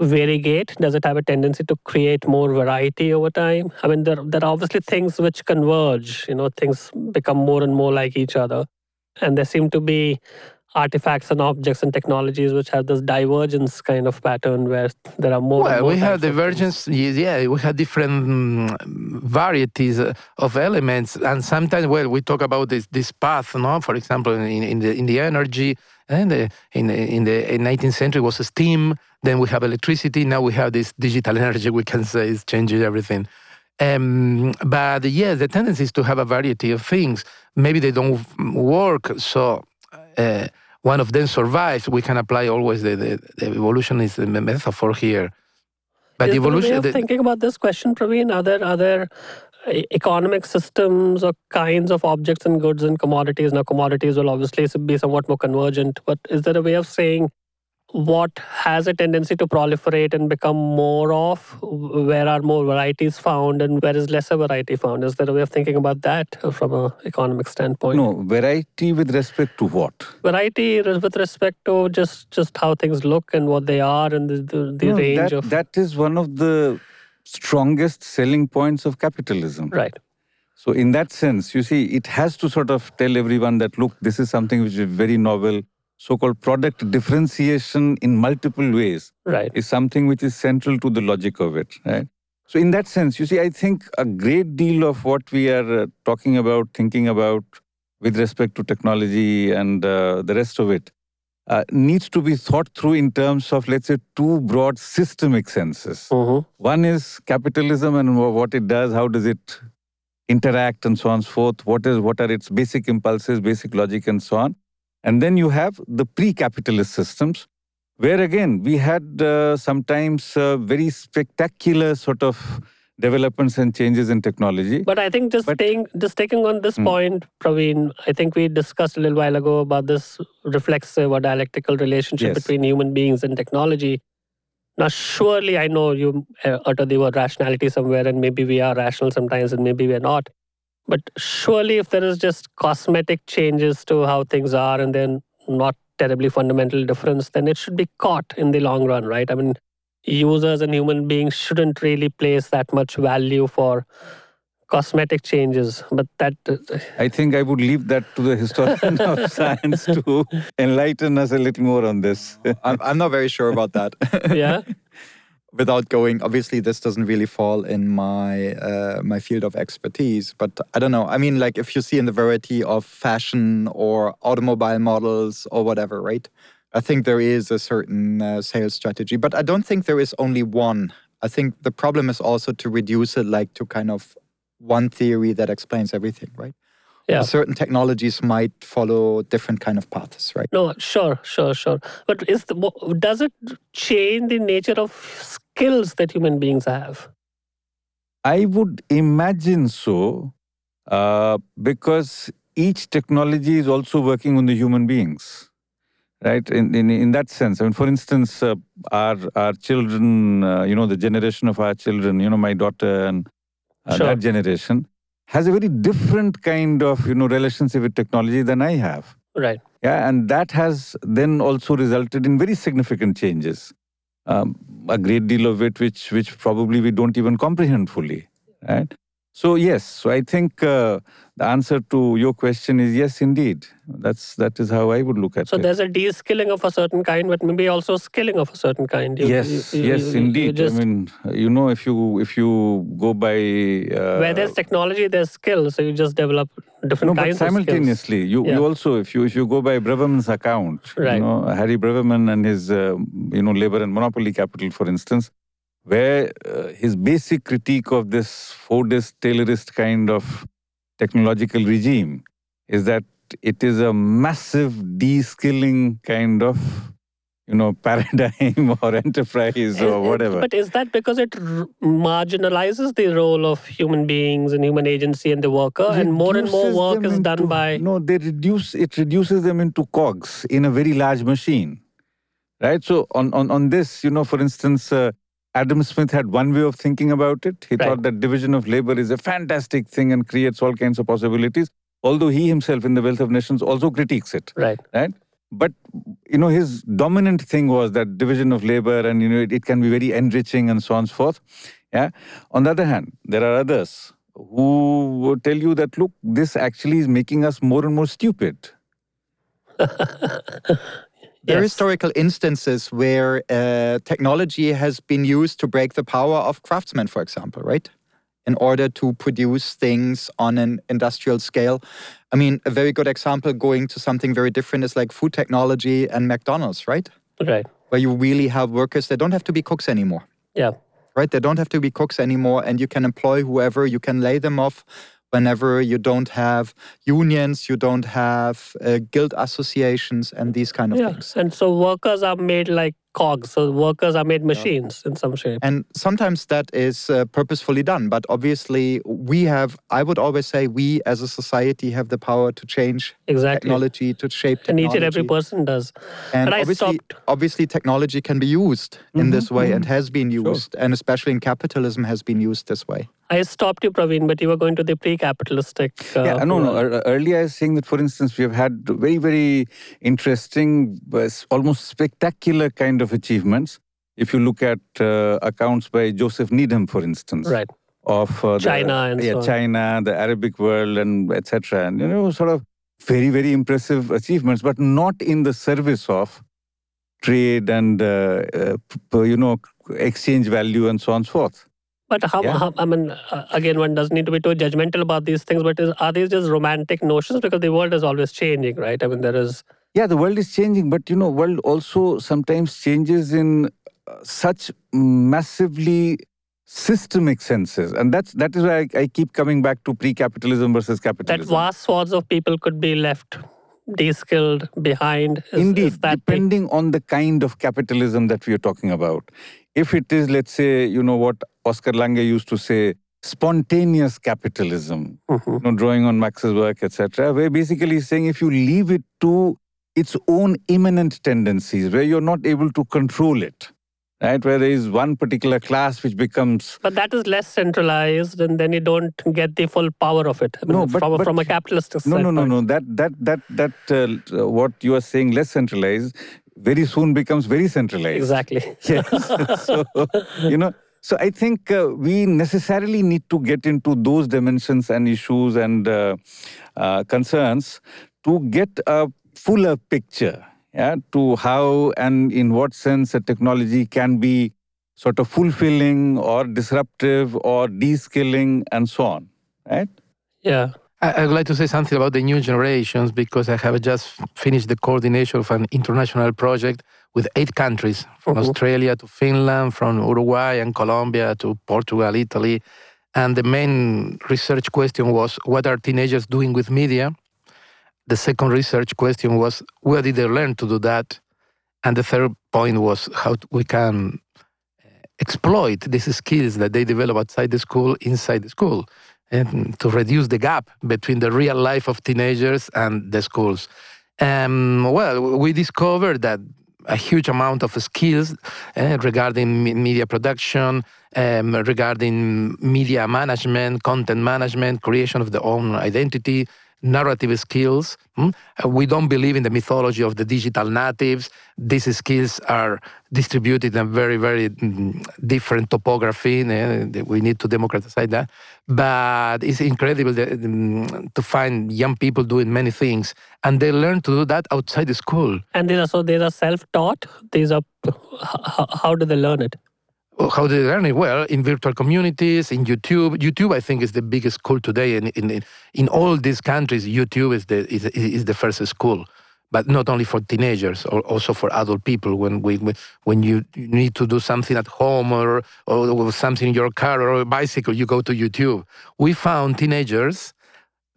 variegate? Does it have a tendency to create more variety over time? I mean, there, there are obviously things which converge, you know, things become more and more like each other. And there seem to be artifacts and objects and technologies which have this divergence kind of pattern where there are more. Well, more we have types of things. divergence. Yeah, we have different mm, varieties uh, of elements, and sometimes, well, we talk about this this path. No, for example, in, in the in the energy, and the, in the, in the in 19th century was steam. Then we have electricity. Now we have this digital energy. We can say is changing everything. Um, but yes, the tendency is to have a variety of things. Maybe they don't work, so uh, one of them survives. We can apply always the, the, the evolution is the metaphor here. But Is the there a way evolution, of the- thinking about this question, Praveen? Are there other e- economic systems or kinds of objects and goods and commodities? Now, commodities will obviously be somewhat more convergent, but is there a way of saying what has a tendency to proliferate and become more of? Where are more varieties found and where is lesser variety found? Is there a way of thinking about that from an economic standpoint? No, variety with respect to what? Variety with respect to just just how things look and what they are and the, the, the No, range that, of that is one of the strongest selling points of capitalism. right. So, in that sense, you see, it has to sort of tell everyone that look, this is something which is very novel. So called product differentiation in multiple ways Right. is something which is central to the logic of it, right? So, in that sense, you see, I think a great deal of what we are uh, talking about, thinking about with respect to technology and uh, the rest of it, uh, needs to be thought through in terms of, let's say, two broad systemic senses. Mhm. One is capitalism and what it does, how does it interact, and so on and so forth. What is what are its basic impulses, basic logic, and so on. And then you have the pre-capitalist systems, where again we had uh, sometimes uh, very spectacular sort of developments and changes in technology. But I think just But- staying, just taking on this Hmm. point, Praveen, I think we discussed a little while ago about this reflexive or dialectical relationship Yes. between human beings and technology. Now, surely I know you uh, utter the word rationality somewhere, and maybe we are rational sometimes, and maybe we're not. But surely, if there is just cosmetic changes to how things are, and then not terribly fundamental difference, then it should be caught in the long run, right? I mean, users and human beings shouldn't really place that much value for cosmetic changes but that uh, I think I would leave that to the historian of science to enlighten us a little more on this. I'm, I'm not very sure about that. yeah Without going, obviously, this doesn't really fall in my uh, my field of expertise. But I don't know. I mean, like if you see in the variety of fashion or automobile models or whatever, right? I think there is a certain uh, sales strategy, but I don't think there is only one. I think the problem is also to reduce it like to kind of one theory that explains everything, right? Yeah. Certain technologies might follow different kind of paths, right? no sure sure sure but is the, does it change the nature of skills that human beings have I would imagine so, uh, because each technology is also working on the human beings, right? In in, in that sense, I mean, for instance, uh, our our children, uh, you know, the generation of our children, you know, my daughter and uh, Sure. that generation has a very different kind of you know relationship with technology than I have. right Yeah, and that has then also resulted in very significant changes. Um, a great deal of it, which which probably we don't even comprehend fully, right? So yes, so I think uh, the answer to your question is yes, indeed. That's that is how I would look at so it. So there's a de-skilling of a certain kind but maybe also skilling of a certain kind You- yes, you- you- yes, indeed. just- I mean, you know, if you if you go by uh, where there's technology there's skill so you just develop different no, but kinds of skills. simultaneously, you, Yeah. you also, if you if you go by Braverman's account, Right. you know, Harry Braverman and his, uh, you know, labor and monopoly capital, for instance, where uh, his basic critique of this Fordist, Taylorist kind of technological regime is that it is a massive de-skilling kind of, you know, paradigm or enterprise or whatever. But is that because it r- marginalizes the role of human beings and human agency and the worker, and more and more work is done by no they reduce it reduces them into cogs in a very large machine. Right? So on on, on this you know for instance uh, adam smith had one way of thinking about it. He Right. thought that division of labor is a fantastic thing and creates all kinds of possibilities although he himself in the wealth of nations also critiques it. Right. right? But you know his dominant thing was that division of labor and you know it, it can be very enriching and so on and so forth. Yeah? On the other hand there are others who tell you that look this actually is making us more and more stupid There are Yes. historical instances where uh, technology has been used to break the power of craftsmen, for example, right? In order to produce things on an industrial scale. I mean, a very good example going to something very different is like food technology and McDonald's, right? Right. Where you really have workers that don't have to be cooks anymore, Yeah. right? They don't have to be cooks anymore, and you can employ whoever, you can lay them off whenever you don't have unions, you don't have uh, guild associations, and these kind of Yeah. things. And so workers are made like cogs. So workers are made machines in some shape. And sometimes that is uh, purposefully done. But obviously, we have, I would always say, we as a society have the power to change Exactly. technology, to shape technology. And each and every person does. And But obviously, obviously, technology can be used in this way and has been Sure. used, and especially in capitalism, has been used this way. I stopped you, Praveen, but you were going to the pre-capitalistic. Uh, yeah no no earlier i was saying that for instance we have had very very interesting uh, almost spectacular kind of achievements if you look at uh, accounts by joseph needham for instance Right. of uh, the- China and yeah, so on. China, the Arabic world, and etc. And you know, sort of very very impressive achievements, but not in the service of trade and uh, uh, you know exchange value and so on and so forth. But how, Yeah. how I mean, uh, again, one doesn't need to be too judgmental about these things. But is, are these just romantic notions? Because the world is always changing, right? I mean, there is Yeah, the world is changing, but you know, world also sometimes changes in uh, such massively systemic senses, and that's that is why I, I keep coming back to pre-capitalism versus capitalism. that vast swaths of people could be left de-skilled behind. Is, Indeed, is that big? depending on the kind of capitalism that we are talking about. If it is, let's say, you know what Oscar Lange used to say, spontaneous capitalism, Mhm. you know, drawing on Marx's work, etc., where basically he's saying if you leave it to its own immanent tendencies, where you're not able to control it, right? Where there is one particular class which becomes But that is less centralized, and then you don't get the full power of it. I mean, No, but- from, a- but- from a capitalist no, no, no, standpoint. no. That that that that uh, what you are saying less centralized very soon becomes very centralized. Exactly. Yes. so, you know, so I think uh, we necessarily need to get into those dimensions and issues and uh, uh, concerns to get a fuller picture, yeah, to how and in what sense a technology can be sort of fulfilling or disruptive or de-skilling and so on, right? Yeah. I, I would like to say something about the new generations because I have just finished the coordination of an international project with eight countries from Mhm. Australia to Finland, from Uruguay and Colombia to Portugal, Italy. And the main research question was what are teenagers doing with media? The second research question was where did they learn to do that? And the third point was how we can uh, exploit these skills that they develop outside the school inside the school to reduce the gap between the real life of teenagers and the schools. Um, well, we discovered that a huge amount of skills uh, regarding me- media production, um, regarding media management, content management, creation of the own identity, narrative skills. mm. Uh, We don't believe in the mythology of the digital natives. These skills are distributed in a very, very mm, different topography. eh, that We need to democratize that. But it's incredible mm, to find young people doing many things, and they learn to do that outside the school. And these are so these are self-taught. These are how do they learn it? Oh, how do they learn it? Well, in virtual communities, in YouTube. YouTube, I think, is the biggest school today. In in, in all these countries, YouTube is the is, is the first school. But not only for teenagers, or also for adult people. When we when you need to do something at home or or something in your car or a bicycle, you go to YouTube. We found teenagers,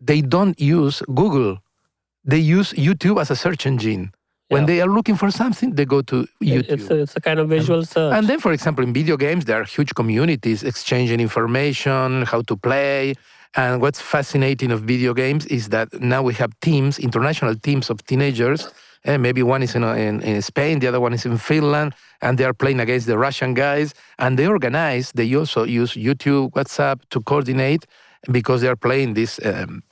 they don't use Google. They use YouTube as a search engine. When Yeah. they are looking for something, they go to YouTube. It's a, it's a kind of visual search. And then, for example, in video games, there are huge communities exchanging information, how to play. And what's fascinating of video games is that now we have teams, international teams of teenagers. And maybe one is in, in, in Spain, the other one is in Finland, and they are playing against the Russian guys. And they organize, they also use YouTube, WhatsApp to coordinate because they are playing this um,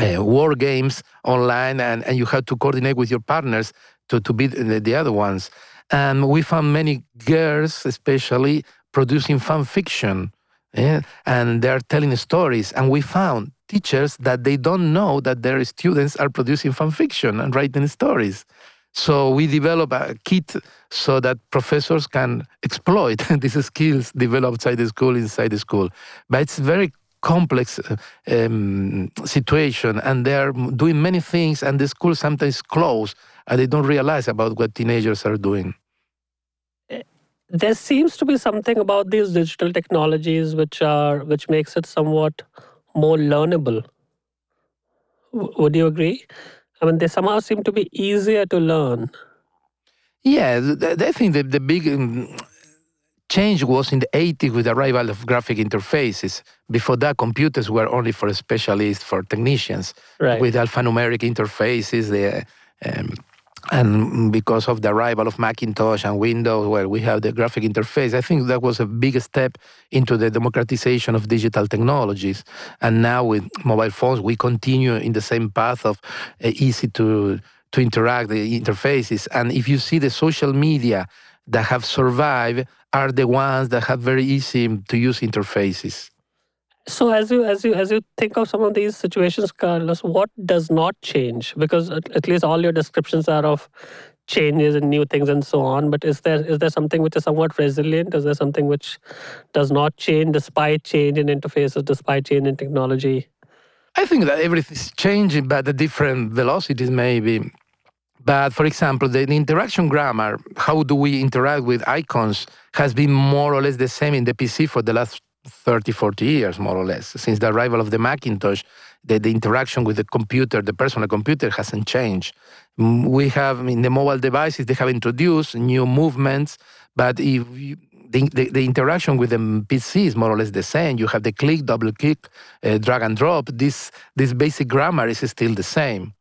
uh, war games online and, and you have to coordinate with your partners to, to beat the, the other ones. And we found many girls, especially, producing fan fiction. yeah, and they're telling stories. And we found teachers that they don't know that their students are producing fan fiction and writing stories. So we develop a kit so that professors can exploit these skills developed outside the school, inside the school. But it's very complex uh, um, situation and they're doing many things and the school sometimes close and they don't realize about what teenagers are doing. There seems to be something about these digital technologies which are which makes it somewhat more learnable. W- would you agree? I mean they somehow seem to be easier to learn. Yeah th- th- i think that the big um, change was in the 80s with the arrival of graphic interfaces before that computers were only for specialists for technicians right with alphanumeric interfaces the um, and because of the arrival of Macintosh and Windows, where we have the graphic interface, I think that was a big step into the democratization of digital technologies. And now with mobile phones, we continue in the same path of uh, easy to to interact the interfaces. And if you see the social media that have survived, are the ones that have very easy to use interfaces. so as you as you as you think of some of these situations carlos what does not change because at, at least all your descriptions are of changes and new things and so on but is there is there something which is somewhat resilient is there something which does not change despite change in interfaces despite change in technology I think that everything's changing, but at different velocities, maybe. But for example, the, the interaction grammar, how do we interact with icons, has been more or less the same in the PC for the last 30, 40 years, more or less. Since the arrival of the Macintosh, the, the interaction with the computer, the personal computer, hasn't changed. Mm, We have in the mobile devices, they have introduced new movements, but if you, the, the, the interaction with the PC is more or less the same. You have the click, double click, uh, drag and drop. This this basic grammar is still the same.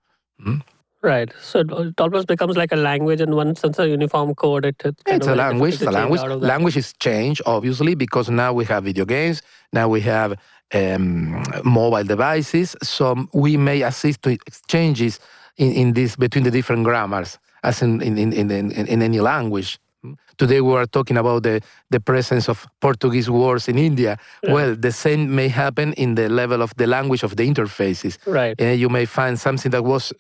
Right. So it, it almost becomes like a language and one sense, a uniform code. It, it's kind It's of a language. It's a language. out of that. Language is changed, obviously, because now we have video games. Now we have um, mobile devices. So we may assist to exchanges in, in this between the different grammars, as in, in, in, in, in any language. Today we are talking about the, the presence of Portuguese words in India. Well, the same may happen in the level of the language of the interfaces. Right. Uh, you may find something that was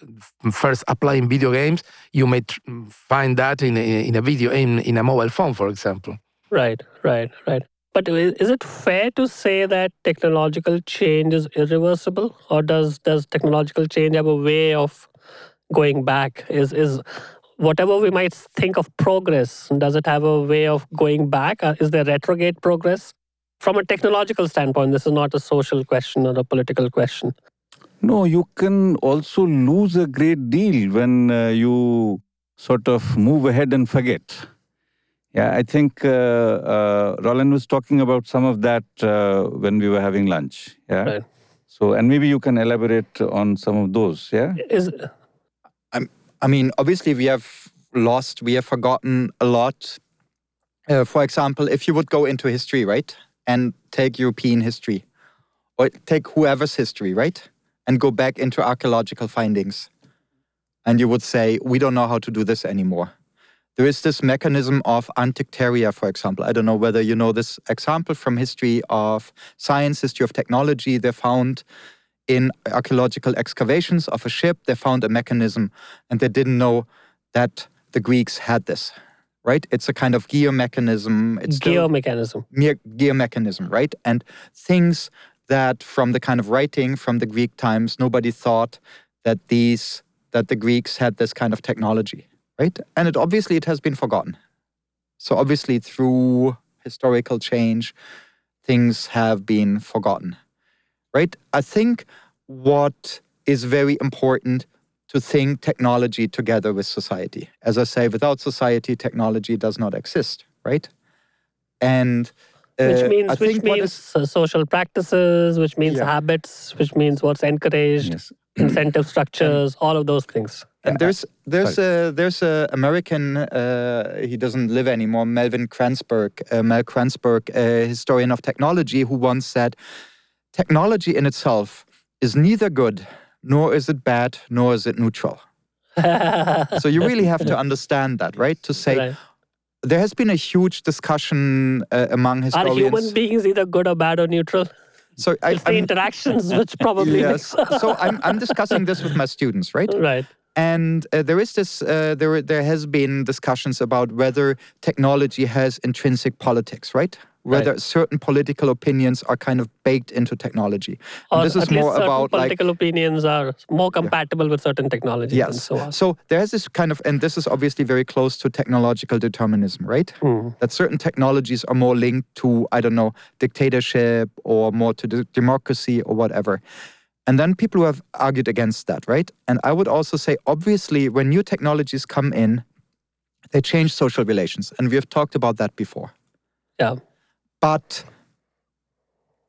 first applied in video games. You may tr- find that in a, in a video in, in a mobile phone, for example. Right, right, right. But is it fair to say that technological change is irreversible, or does does technological change have a way of going back? Is is whatever we might think of progress, does it have a way of going back? Uh, Is there retrograde progress? From a technological standpoint, this is not a social question or a political question. No, you can also lose a great deal when uh, you sort of move ahead and forget. Yeah, I think uh, uh, Roland was talking about some of that uh, when we were having lunch. Yeah. Right. So, and maybe you can elaborate on some of those. Yeah. Is I mean, obviously, we have lost, we have forgotten a lot. Uh, for example, if you would go into history, right, and take European history, or take whoever's history, right, and go back into archaeological findings, and you would say, we don't know how to do this anymore. There is this mechanism of Antikythera, for example. I don't know whether you know this example from history of science, history of technology. They found in archaeological excavations of a ship, they found a mechanism and they didn't know that the Greeks had this, right? It's a kind of gear mechanism. It's Gear mechanism. gear mechanism, right? And things that from the kind of writing from the Greek times, nobody thought that these that the Greeks had this kind of technology, right? And it obviously it has been forgotten. So obviously through historical change, things have been forgotten, right? I think what is very important to think technology together with society. As I say, without society, technology does not exist, right? And Which uh, means I which think means is- uh, social practices, which means Yeah. habits, which means what's encouraged, Yes. incentive structures, all of those things. And there's there's a there's a American uh, he doesn't live anymore Melvin Kranzberg uh, Mel Kranzberg a historian of technology who once said technology in itself is neither good nor is it bad nor is it neutral. so you really have to understand that right to say Right. there has been a huge discussion uh, among historians. Are human beings either good or bad or neutral? so I, It's the I'm- interactions which probably yes. so I'm I'm discussing this with my students, right? right. And uh, there is this, uh, there, there has been discussions about whether technology has intrinsic politics, right? Whether Right. certain political opinions are kind of baked into technology. And Or this is at least more certain about like political opinions are more compatible with certain technologies and yes. so on. So there is this kind of, and this is obviously very close to technological determinism, right? Hmm. That certain technologies are more linked to I don't know dictatorship or more to de- democracy or whatever. And then people who have argued against that, right? And I would also say, obviously, when new technologies come in, they change social relations. And we have talked about that before. Yeah. But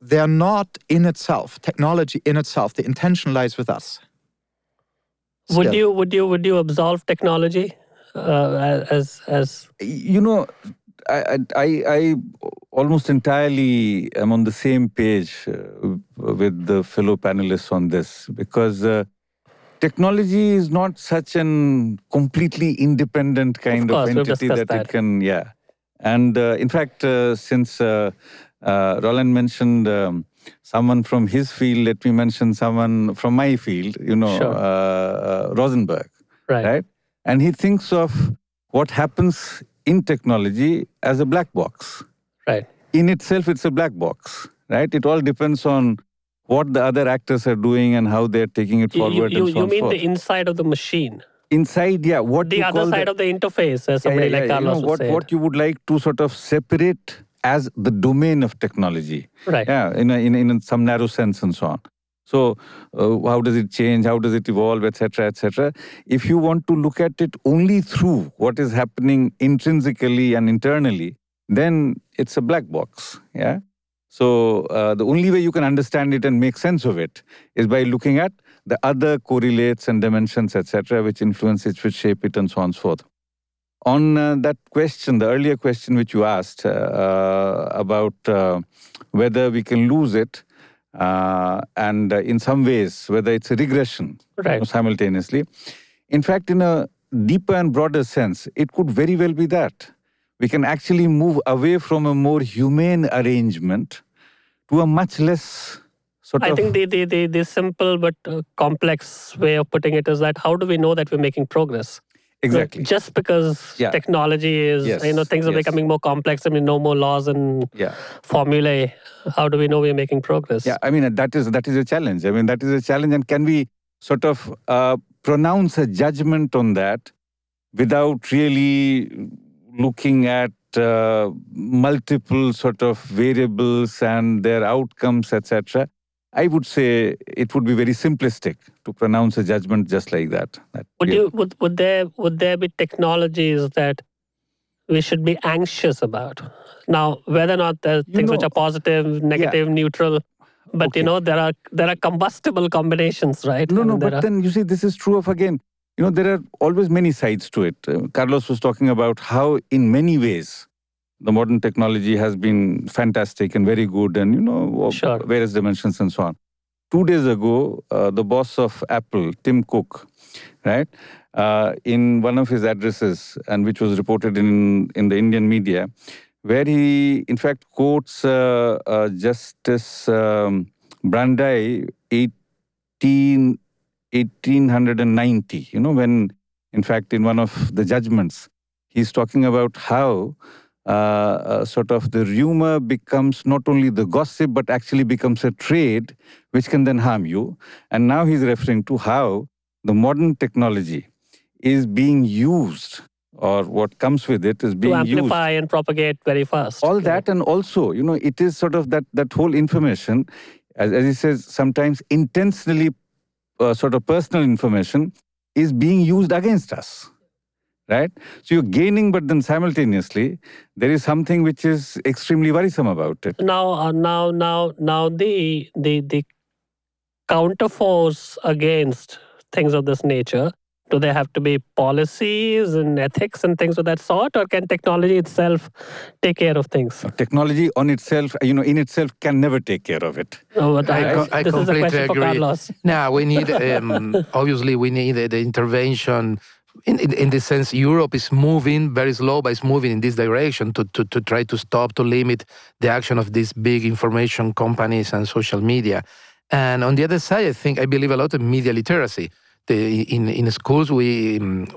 they're not in itself, technology in itself. The intention lies with us. Would you would you would you absolve technology uh, as as you know I, I i almost entirely am on the same page uh, with the fellow panelists on this because uh, technology is not such an completely independent kind of, course, we've entity that, discussed it can yeah and uh, in fact uh, since uh, uh, roland mentioned um, someone from his field let me mention someone from my field you know Sure. uh, uh, rosenberg right? right? And he thinks of what happens in technology as a black box. Right. In itself, it's a black box, right? It all depends on what the other actors are doing and how they're taking it forward you, and so you on mean forth. the inside of the machine, Inside, yeah, what the you other side the, of the interface, as somebody yeah, like yeah, you know, Carlos what, what you would like to sort of separate as the domain of technology. right. Yeah, in, a, in, in some narrow sense and so on. So, uh, how does it change? How does it evolve, etc., etc. If you want to look at it only through what is happening intrinsically and internally, then it's a black box. Yeah. So, uh, the only way you can understand it and make sense of it is by looking at the other correlates and dimensions, etc., which influence it, which shape it, and so on and so forth. On uh, that question, the earlier question which you asked uh, uh, about uh, whether we can lose it, uh, and uh, in some ways, whether it's a regression Right. simultaneously. In fact, in a deeper and broader sense, it could very well be that. We can actually move away from a more humane arrangement to a much less sort I of. think the, the, the, the simple but uh, complex way of putting it is that how do we know that we're making progress? exactly. Just because Yeah. technology is, Yes, you know, things are yes. becoming more complex. I mean, no more laws and Yeah. formulae. How do we know we're making progress? Yeah, I mean that is that is a challenge. I mean that is a challenge, and can we sort of uh, pronounce a judgment on that without really looking at uh, multiple sort of variables and their outcomes, etc. I would say it would be very simplistic to pronounce a judgment just like that. that Would you would would there would there be technologies that we should be anxious about? Now, whether or not there are You things which are positive, negative, neutral, but Okay. you know there are there are combustible combinations, right? No, I no, mean, but are- then you see, this is true of again. You know, there are always many sides to it. Uh, Carlos was talking about how, in many ways, the modern technology has been fantastic and very good, and you know, Sure. various dimensions and so on. Two days ago, uh, the boss of Apple, Tim Cook, right, uh, in one of his addresses, and which was reported in in the Indian media, where he, in fact, quotes uh, uh, Justice um, Brandeis, 18, 1890, you know, when, in fact, in one of the judgments, He's talking about how uh, uh, sort of the rumor becomes not only the gossip, but actually becomes a trade, which can then harm you. And now he's referring to how the modern technology is being used or what comes with it is being to used amplify and propagate very fast. all that and also you know it is sort of that that whole information as, as he says sometimes intentionally uh, sort of personal information is being used against us right so you're gaining but then simultaneously there is something which is extremely worrisome about it now uh, now now now the the the counterforce against things of this nature do they have to be policies and ethics and things of that sort or can technology itself take care of things Now, technology on itself you know in itself can never take care of it no, but I I, co- I this is a completely question for agree. carlos Now we need, um, obviously, we need the, the intervention. In, in, in the sense, Europe is moving very slow, but it's moving in this direction to, to, to try to stop, to limit the action of these big information companies and social media. And on the other side, I think I believe a lot in media literacy. The, in in schools, we um,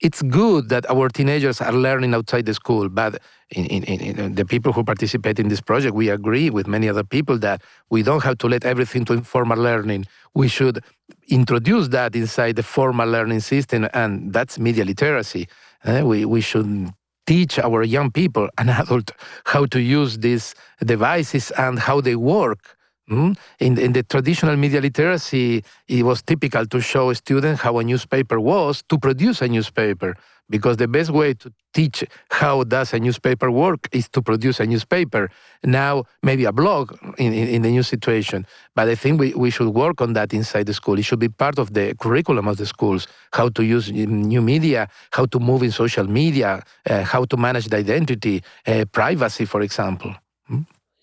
it's good that our teenagers are learning outside the school, but in, in, in the people who participate in this project, we agree with many other people that we don't have to let everything to informal learning. We should introduce that inside the formal learning system, and that's media literacy. Uh, we, we should teach our young people and adults how to use these devices and how they work. Mm? In, in the traditional media literacy, it was typical to show a student how a newspaper was to produce a newspaper, because the best way to teach how does a newspaper work is to produce a newspaper. Now, maybe a blog in, in, in the new situation, but I think we, we should work on that inside the school. It should be part of the curriculum of the schools, how to use new media, how to move in social media, uh, how to manage the identity, uh, privacy, for example.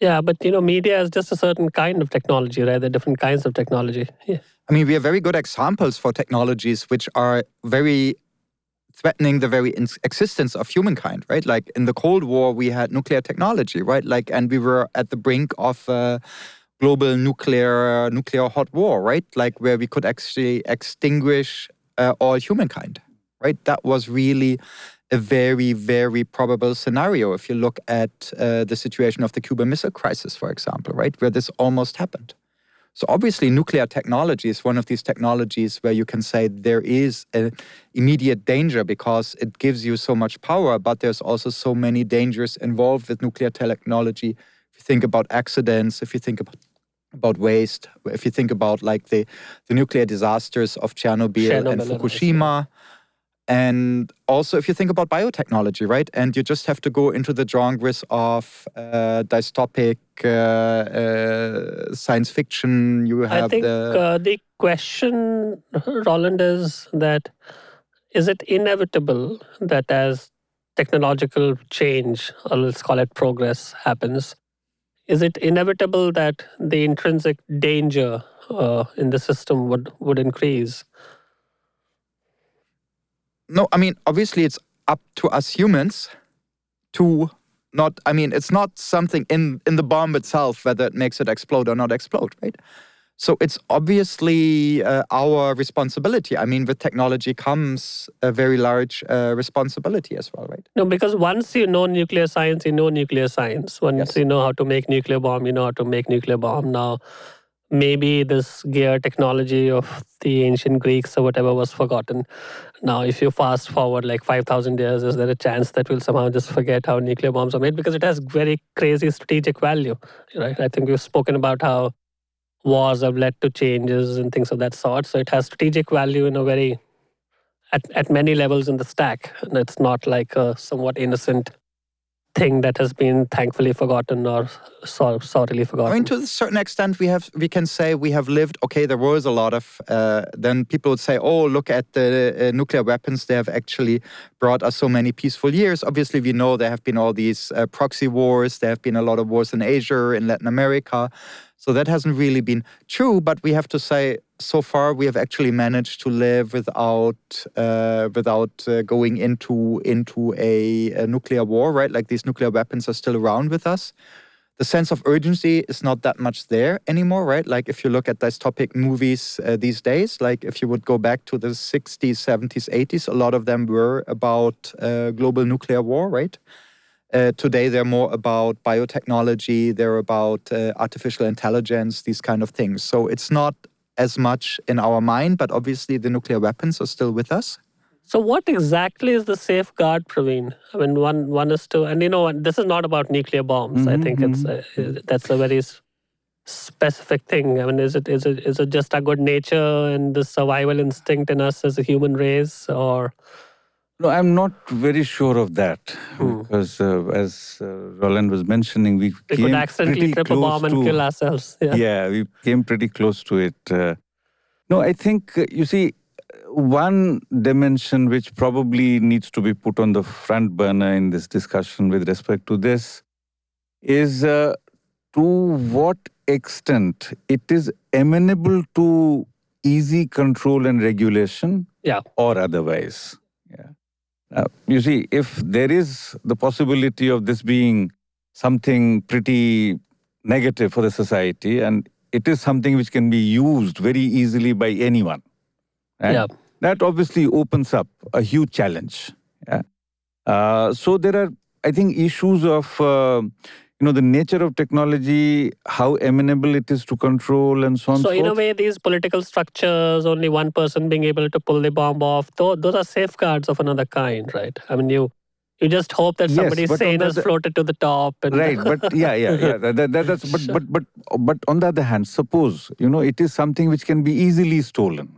yeah but you know media is just a certain kind of technology right there are different kinds of technology yeah. I mean, we have very good examples for technologies which are very threatening the very existence of humankind, right? Like in the Cold War, we had nuclear technology, right? Like, and we were at the brink of a global nuclear nuclear hot war, right? Like where we could actually extinguish uh, all humankind, right? That was really a very, very probable scenario if you look at uh, the situation of the Cuban Missile Crisis, for example, right? Where this almost happened. So obviously, nuclear technology is one of these technologies where you can say there is an immediate danger because it gives you so much power, but there's also so many dangers involved with nuclear technology. If you think about accidents, if you think about about waste, if you think about like the the nuclear disasters of Chernobyl, Chernobyl and Fukushima. And also, if you think about biotechnology, right? And you just have to go into the genres of uh, dystopic uh, uh, science fiction. You have I think the uh, the question, Roland, is that is it inevitable that as technological change, or let's call it progress, happens, is it inevitable that the intrinsic danger uh, in the system would, would increase? No. I mean, obviously, it's up to us humans to not. I mean, it's not something in in the bomb itself whether it makes it explode or not explode, right? So it's obviously uh, our responsibility. I mean, with technology comes a very large uh, responsibility as well, right? No, because once you know nuclear science, you know nuclear science. Once Yes. you know how to make nuclear bomb, you know how to make nuclear bomb. Now, maybe this gear technology of the ancient Greeks or whatever was forgotten. Now, if you fast forward like 5,000 years, is there a chance that we'll somehow just forget how nuclear bombs are made? Because it has very crazy strategic value, right? I think we've spoken about how wars have led to changes and things of that sort. So it has strategic value in a very, at, at many levels in the stack. And it's not like a somewhat innocent thing that has been thankfully forgotten or sor- sorrily forgotten. I mean, to a certain extent, we have we can say we have lived. Okay, there was a lot of. Uh, then people would say, "Oh, look at the uh, nuclear weapons. They have actually brought us so many peaceful years." Obviously, we know there have been all these uh, proxy wars. There have been a lot of wars in Asia, in Latin America. So that hasn't really been true. But we have to say, so far, we have actually managed to live without uh, without uh, going into into a, a nuclear war. Right, like these nuclear weapons are still around with us the sense of urgency is not that much there anymore, right? Like if you look at dystopic movies uh, these days, like if you would go back to the 60s, 70s, 80s, a lot of them were about uh, global nuclear war, right? Uh, today, they're more about biotechnology, they're about uh, artificial intelligence, these kind of things. So it's not as much in our mind, but obviously the nuclear weapons are still with us. So, what exactly is the safeguard, Praveen? I mean, one one is to, and you know, this is not about nuclear bombs. I think it's Mm-hmm, uh, that's a very specific thing. I mean, is it is it is it just our good nature and the survival instinct in us as a human race, or No, I'm not very sure of that Hmm. because, uh, as uh, Roland was mentioning, we we came could accidentally trip a bomb and to, kill ourselves? Yeah. Yeah, we came pretty close to it. Uh, no, I think uh, you see one dimension which probably needs to be put on the front burner in this discussion with respect to this is uh, to what extent it is amenable to easy control and regulation Yeah. or otherwise. Yeah. Uh, you see, if there is the possibility of this being something pretty negative for the society, and it is something which can be used very easily by anyone, right? Yeah. that obviously opens up a huge challenge. Yeah. Uh, so there are, I think, issues of uh, you know the nature of technology, how amenable it is to control, and so on. So in a way, these political structures, only one person being able to pull the bomb off, those, those are safeguards of another kind, right? I mean, you you just hope that somebody on sane has floated to the top. And right but yeah yeah yeah that, that- that- that's but but but but on the other hand suppose you know it is something which can be easily stolen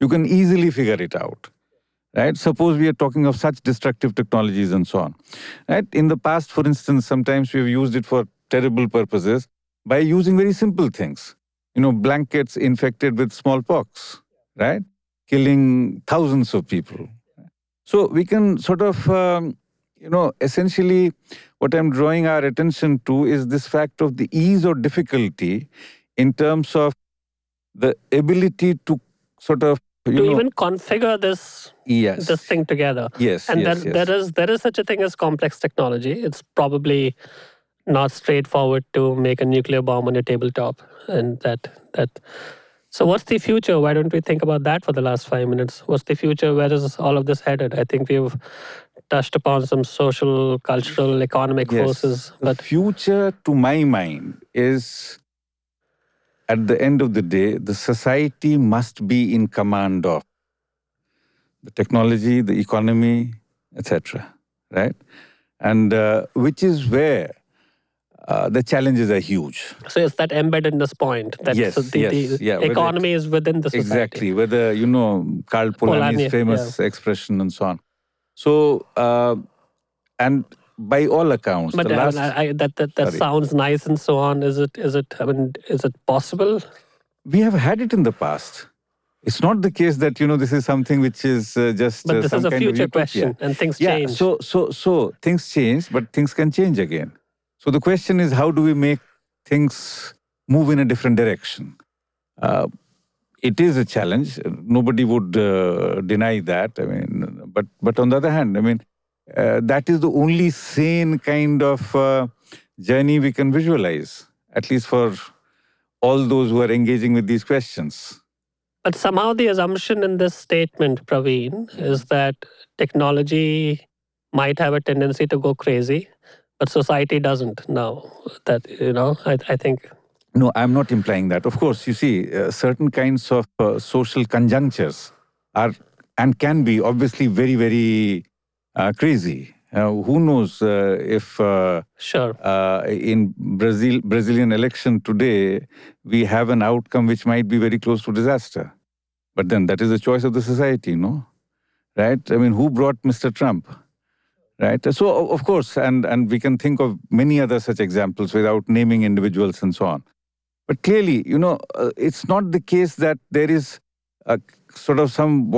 you can easily figure it out right? Suppose we are talking of such destructive technologies and so on right? In the past for instance sometimes we have used it for terrible purposes by using very simple things you know blankets infected with smallpox right? Killing thousands of people. So we can sort of um, you know essentially what I'm drawing our attention to is this fact of the ease or difficulty in terms of the ability to sort of you to know even configure this yes this thing together. yes And yes, there, yes. there is there is such a thing as complex technology. It's probably not straightforward to make a nuclear bomb on your tabletop, and that that. So what's the future? Why don't we think about that for the last five minutes? What's the future? Where is all of this headed? I think we've touched upon some social, cultural, economic Yes. forces, the but future to my mind is at the end of the day the society must be in command of the technology the economy etc right and uh, which is where uh, the challenges are huge so it's that embeddedness point? That Yes, the, yes, the yeah, economy is within the society. Exactly. Whether, you know, Karl Polanyi's Polanyi, famous expression and so on. So, uh, and by all accounts, But the last, I, I, that that, that Sorry. sounds nice and so on. Is it? Is it? I mean, is it possible? we have had it in the past. It's not the case that, you know, this is something which is uh, just But uh, this some is a kind of future question, and things Yeah, change. so, so, so things change, but things can change again. So the question is, how do we make things move in a different direction? Uh, it is a challenge. Nobody would uh, deny that. I mean, but but on the other hand, I mean, uh, that is the only sane kind of uh, journey we can visualize, at least for all those who are engaging with these questions. But somehow the assumption in this statement, Praveen, is that technology might have a tendency to go crazy, but society doesn't now. That, you know, I, I think. No, I'm not implying that. Of course, you see, uh, certain kinds of uh, social conjunctures are and can be obviously very, very crazy. Uh, who knows uh, if uh, Sure. uh, in Brazil Brazilian election today we have an outcome which might be very close to disaster. But then that is the choice of the society, no? Right? I mean, who brought Mr. Trump? Right? So of course, and and we can think of many other such examples without naming individuals and so on. But clearly, you know, uh, it's not the case that there is a sort of some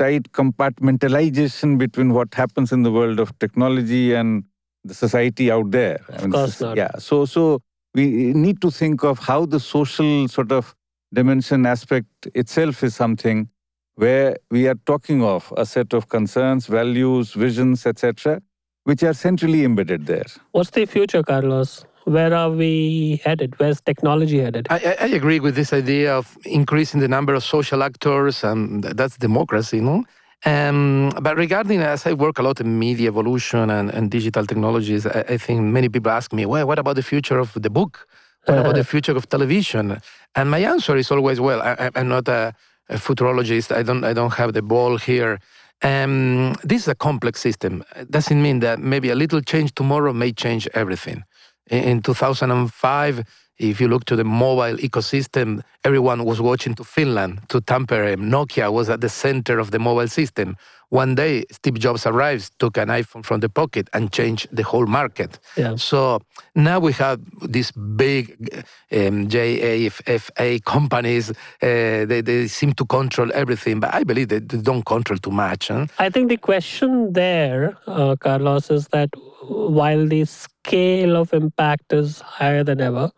watertight compartmentalization between what happens in the world of technology and the society out there. Of course not. Yeah. So so we need to think of how the social sort of dimension aspect itself is something where we are talking of a set of concerns, values, visions, etc., which are centrally embedded there. What's the future, Carlos? Where are we headed? Where's technology headed? I, I agree with this idea of increasing the number of social actors, and that's democracy, no? Um, but regarding, as I work a lot in media evolution and, and digital technologies, I, I think many people ask me, well, what about the future of the book? What about the future of television? And my answer is always, well, I, I'm not a, a futurologist. I don't, I don't have the ball here. Um, this is a complex system. It doesn't mean that maybe a little change tomorrow may change everything. In, in 2005, if you look to the mobile ecosystem, everyone was watching to Finland, to Tampere. Nokia was at the center of the mobile system. One day, Steve Jobs arrives, took an iPhone from the pocket, and changed the whole market. Yeah. So now we have these big um, GAFA companies. Uh, they, they seem to control everything, but I believe they, they don't control too much. Huh? I think the question there, uh, Carlos, is that while the scale of impact is higher than ever,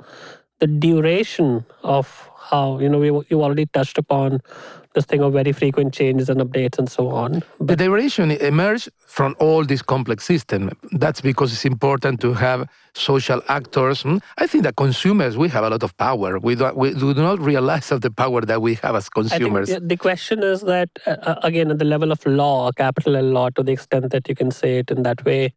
the duration of how, you know, we, you already touched upon this thing of very frequent changes and updates and so on. The duration emerged from all this complex system. That's because it's important to have social actors. Hmm? I think that consumers, we have a lot of power. We, don't, we do not realize of the power that we have as consumers. the, the question is that, uh, uh, again, at the level of law, capital L law, to the extent that you can say it in that way,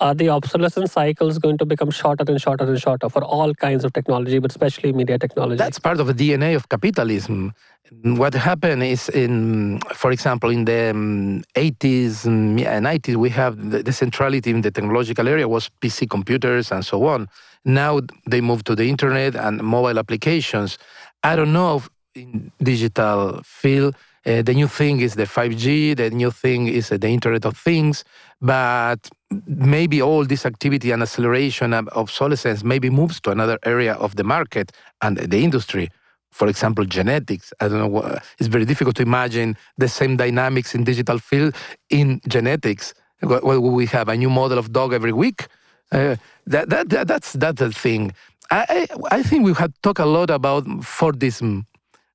are the obsolescence cycles going to become shorter and shorter and shorter for all kinds of technology, but especially media technology? That's part of the DNA of capitalism. What happened is, in, for example, in the um, 80s and 90s, we have the, the centrality in the technological area was PC computers and so on. Now they move to the internet and mobile applications. I don't know if in digital field. Uh, the new thing is the 5G. The new thing is uh, the Internet of Things. But maybe all this activity and acceleration of obsolescence maybe moves to another area of the market and the industry. For example, genetics. I don't know. It's very difficult to imagine the same dynamics in digital field in genetics. Where we have a new model of dog every week. Uh, that, that, that that's that's the thing. I, I I think we have talked a lot about Fordism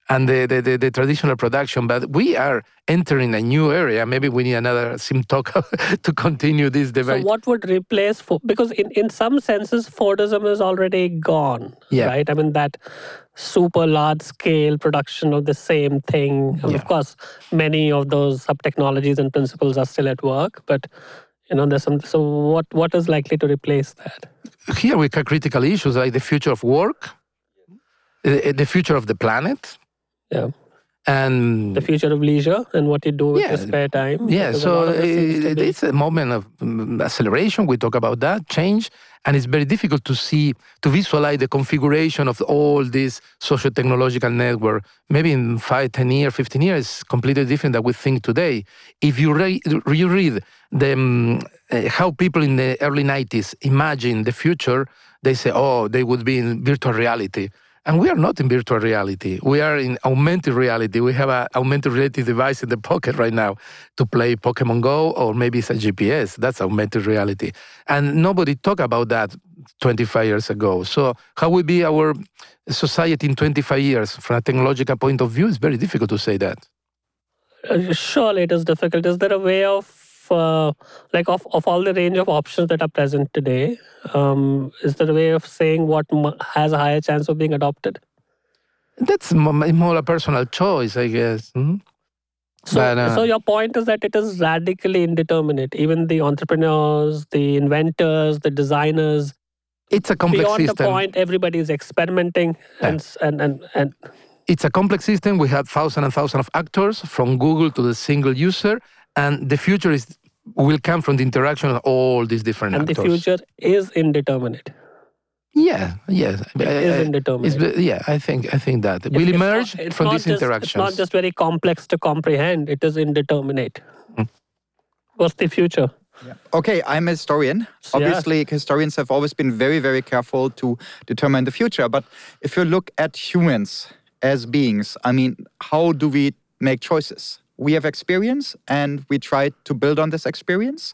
and the, the, the, the traditional production, but we are entering a new area. Maybe we need another SynTalk to continue this debate. So what would replace Fo- because in, in some senses Fordism is already gone, Yeah. right? I mean that super large scale production of the same thing. Yeah. of course, many of those sub technologies and principles are still at work, but you know there's some. So what what is likely to replace that? Here we have critical issues like the future of work, the future of the planet, Yeah, and the future of leisure and what you do with Yeah. your spare time. Yeah, so lot of this seems to it- it's a moment of mm, acceleration. We talk about that change, and it's very difficult to see to visualize the configuration of all this social technological network. Maybe in five, ten years, fifteen years, completely different than we think today. If you read, you read the um, uh, how people in the early '90s imagine the future, they say, "Oh, they would be in virtual reality." And we are not in virtual reality. We are in augmented reality. We have an augmented reality device in the pocket right now to play Pokemon Go, or maybe it's a GPS. That's augmented reality. And nobody talked about that 25 years ago. So, how will be our society in 25 years from a technological point of view? It's very difficult to say that. Uh, surely it is difficult. Is there a way of uh, like of, of all the range of options that are present today, um, is there a way of saying what m- has a higher chance of being adopted? That's mo- more a personal choice, I guess. Mhm. So, But, uh, so your point is that it is radically indeterminate. Even the entrepreneurs, the inventors, the designers, It's a complex beyond system. the point, everybody is experimenting Yeah. and, and and and it's a complex system. We have thousands and thousands of actors from Google to the single user, and the future is will come from the interaction of all these different and the future is indeterminate. Yeah, yes, It I- is I- indeterminate. it's yeah, I think I think that will It's- it's not- emerge it's from not these just- interactions. It's not just very complex to comprehend, it is indeterminate. Mm. What's the future? Okay, I'm a historian. Yeah. Obviously, historians have always been very, very careful to determine the future. But if you look at humans as beings, I mean, how do we make choices? We have experience and we try to build on this experience.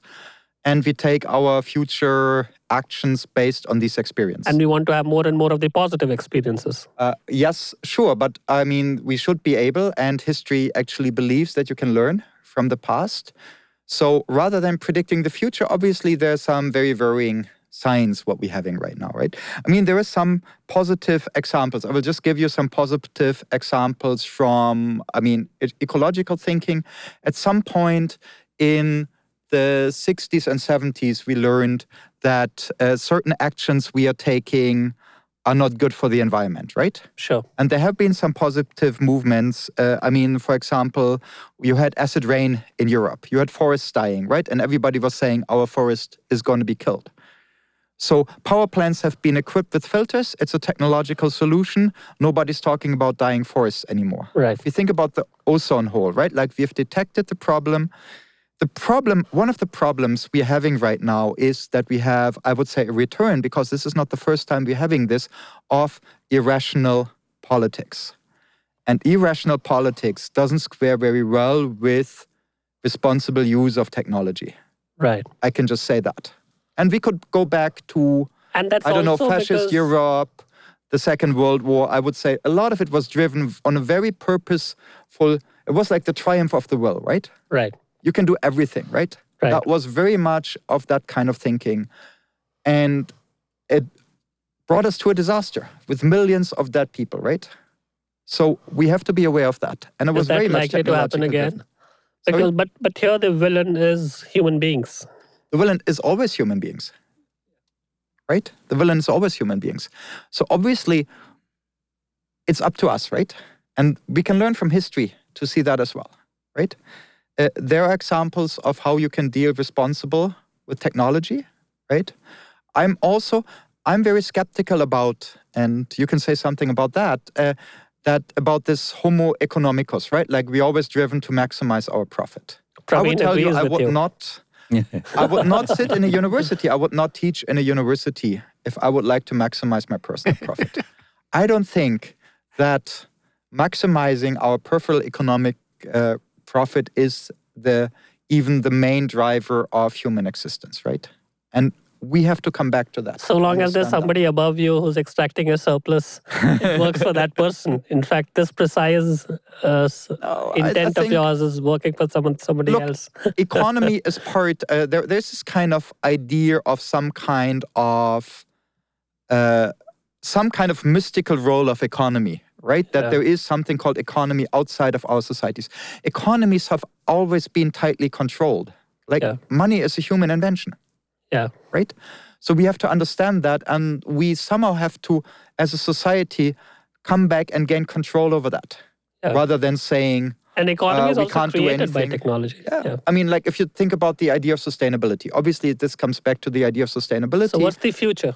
And we take our future actions based on this experience. And we want to have more and more of the positive experiences. Uh, yes, sure, but I mean, we should be able, and history actually believes that you can learn from the past. So rather than predicting the future, obviously there are some very worrying science what we're having right now, right? I mean, there are some positive examples. I will just give you some positive examples from, I mean, ecological thinking. At some point in the 60s and 70s, we learned that uh, certain actions we are taking are not good for the environment, right? Sure. And there have been some positive movements. Uh, I mean, for example, you had acid rain in Europe, you had forests dying, right? And everybody was saying our forest is going to be killed. So power plants have been equipped with filters. It's a technological solution. Nobody's talking about dying forests anymore. Right. If you think about the ozone hole, right? Like we've detected the problem. The problem, one of the problems we're having right now is that we have, I would say, a return, because this is not the first time we're having this, of irrational politics. And irrational politics doesn't square very well with responsible use of technology. Right. I can just say that. And we could go back to, And that's I don't know, fascist Europe, the Second World War. I would say a lot of it was driven on a very purposeful, it was like the triumph of the will, right? Right. You can do everything, right? Right. That was very much of that kind of thinking. And it brought us to a disaster with millions of dead people, right? So we have to be aware of that. And it was Is that very much likely to happen again? driven. Sorry? Because, but but here the villain is human beings. The villain is always human beings. Right? The villain is always human beings. So obviously, it's up to us, right? And we can learn from history to see that as well, right? Uh, there are examples of how you can deal responsible with technology, right? I'm also I'm very skeptical about, and you can say something about that. Uh, that about this homo economicus, right? Like we're always driven to maximize our profit. I would tell you, I would you. not. I would not sit in a university. I would not teach in a university if I would like to maximize my personal profit. I don't think that maximizing our peripheral economic uh, profit is the even the main driver of human existence, right? And we have to come back to that. So long as there's Understand that. somebody above you who's extracting a surplus, it works for that person. In fact, this precise uh, No, I- I intent of yours is working for someone, somebody Look, else. economy is part uh, there, there's this kind of idea of some kind of uh, some kind of mystical role of economy right that Yeah. there is something called economy outside of our societies economies have always been tightly controlled like Yeah. money is a human invention Yeah. Right so we have to understand that and we somehow have to as a society come back and gain control over that Yeah. rather than saying And economy Uh, is also can't do created by technology. yeah. I mean, like if you think about the idea of sustainability, obviously this comes back to the idea of sustainability. So what's the future?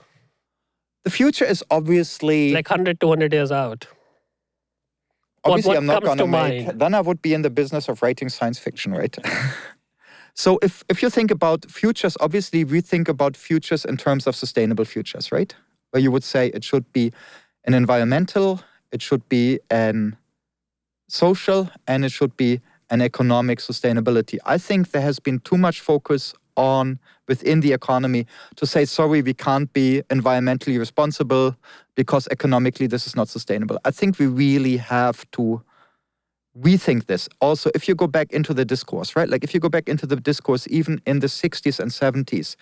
the future is obviously Like 100, 200 years out. what- obviously what I'm not gonna to make mind? then I would be in the business of writing science fiction, right? so if if you think about futures, obviously we think about futures in terms of sustainable futures, right? Where you would say it should be an environmental, it should be an social, and it should be an economic sustainability. I think there has been too much focus on within the economy to say, sorry, we can't be environmentally responsible because economically this is not sustainable. I think we really have to rethink this. Also, if you go back into the discourse, right? Like if you go back into the discourse, even in the 60s and 70s,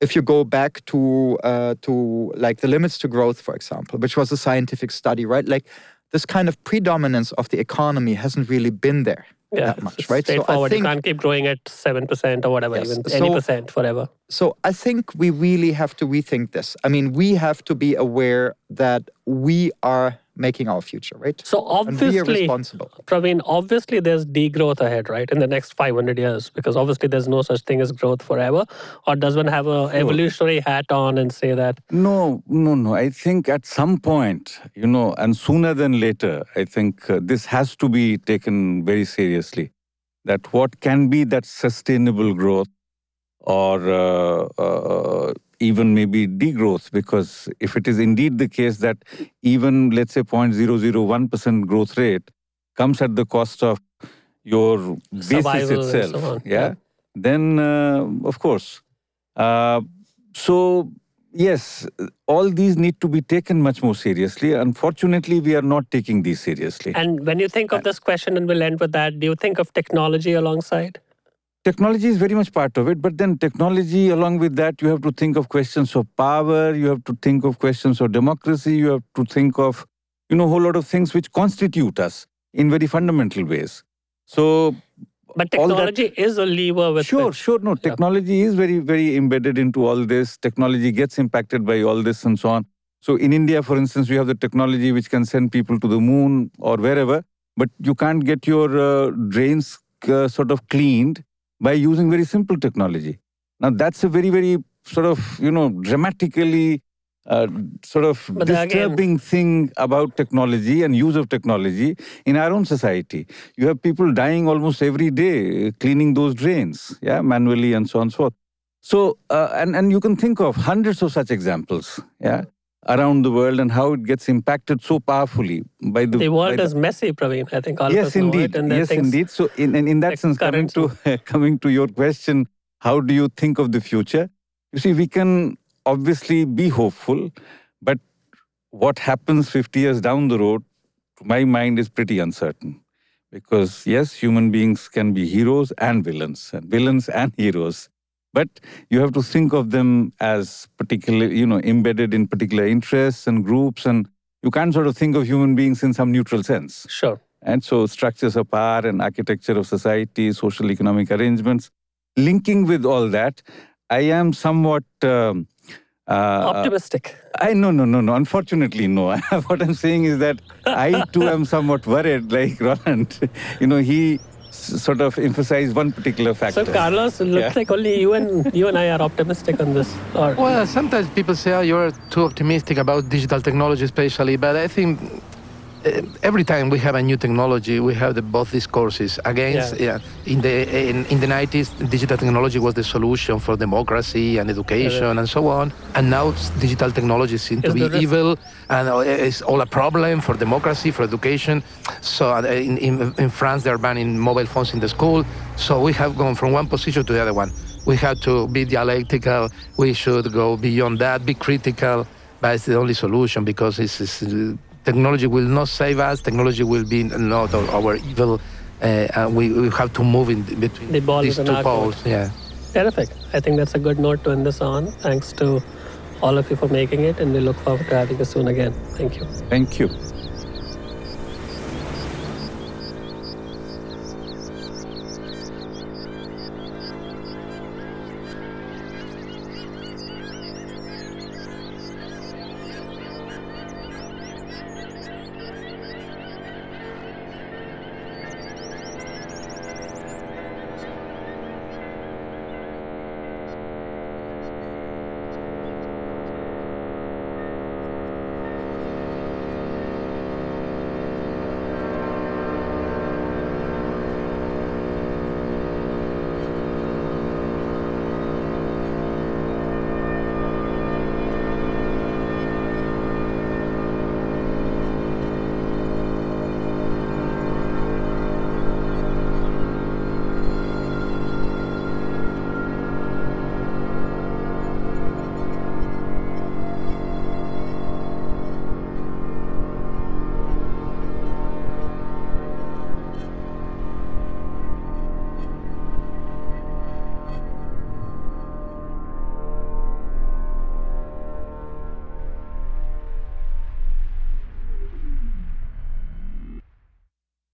if you go back to uh, to like the limits to growth, for example, which was a scientific study, right? Like this kind of predominance of the economy hasn't really been there Yeah, that much, right? So I Straightforward. think you can't keep growing at 7% or whatever, Yes, even so- any percent forever. so I think we really have to rethink this. I mean, we have to be aware that we are making our future, right? So And we are obviously, responsible. Praveen, obviously there's degrowth ahead, right, in the next 500 years, because obviously there's no such thing as growth forever. Or does one have a evolutionary hat on and say that, No, no, no. I think at some point, you know, and sooner than later, I think uh, this has to be taken very seriously. That what can be that sustainable growth or uh, uh, even maybe degrowth, because if it is indeed the case that even, let's say, 0.001% growth rate comes at the cost of your basis Survival so itself, on, yeah, yeah. then uh, of course. Uh, so yes, all these need to be taken much more seriously. Unfortunately, we are not taking these seriously. and when you think of this question, and we'll end with that, do you think of technology alongside? Technology is very much part of it, but then technology, along with that, you have to think of questions of power, you have to think of questions of democracy, you have to think of, you know, a whole lot of things which constitute us in very fundamental ways. So But technology is a lever with sure, which- sure. No, technology is very, very embedded into all this. Technology gets impacted by all this and so on. So in India, for instance, we have the technology which can send people to the moon or wherever, but you can't get your uh, drains uh, sort of cleaned by using very simple technology. Now that's a very, very sort of you know dramatically uh, sort of But then again- disturbing thing about technology and use of technology in our own society. You have people dying almost every day uh, cleaning those drains, yeah, manually and so on and so forth. So, uh, and, and you can think of hundreds of such examples, yeah, around the world and how it gets impacted so powerfully by the, the by world the- is messy, Praveen. I think all yes us indeed it. Yes indeed so in, in, in that sense coming to coming to your question how do you think of the future you see we can obviously be hopeful but what happens 50 years down the road to my mind is pretty uncertain because yes human beings can be heroes and villains and villains and heroes but you have to think of them as particular you know embedded in particular interests and groups and you can't sort of think of human beings in some neutral sense Sure. and so structures of power and architecture of society, social economic arrangements. Linking with all that, I am somewhat. Um, uh, Optimistic. I no no no no. Unfortunately, no. what I'm saying is that I too am somewhat worried. Like Roland, you know, he sort of emphasize one particular factor. So, Carlos, it looks Yeah. like only you and you and I are optimistic on this. Or Well, sometimes people say, oh, you're too optimistic about digital technology, especially. But I think every time we have a new technology, we have the, both these courses. Against, Yeah. yeah. in the in, in the 90s, digital technology was the solution for democracy and education and so on. And now digital technology seems to be evil and uh, it's all a problem for democracy, for education. So uh, in, in, in France, they're banning mobile phones in the school. So we have gone from one position to the other one. We have to be dialectical. We should go beyond that, be critical. But it's the only solution because it's, it's, uh, technology will not save us. Technology will be not our, our evil. Uh, and we, we have to move in between The ball these two our court. poles. Yeah. terrific. I think that's a good note to end this on. Thanks to all of you for making it, and we look forward to having you soon again. Thank you. Thank you.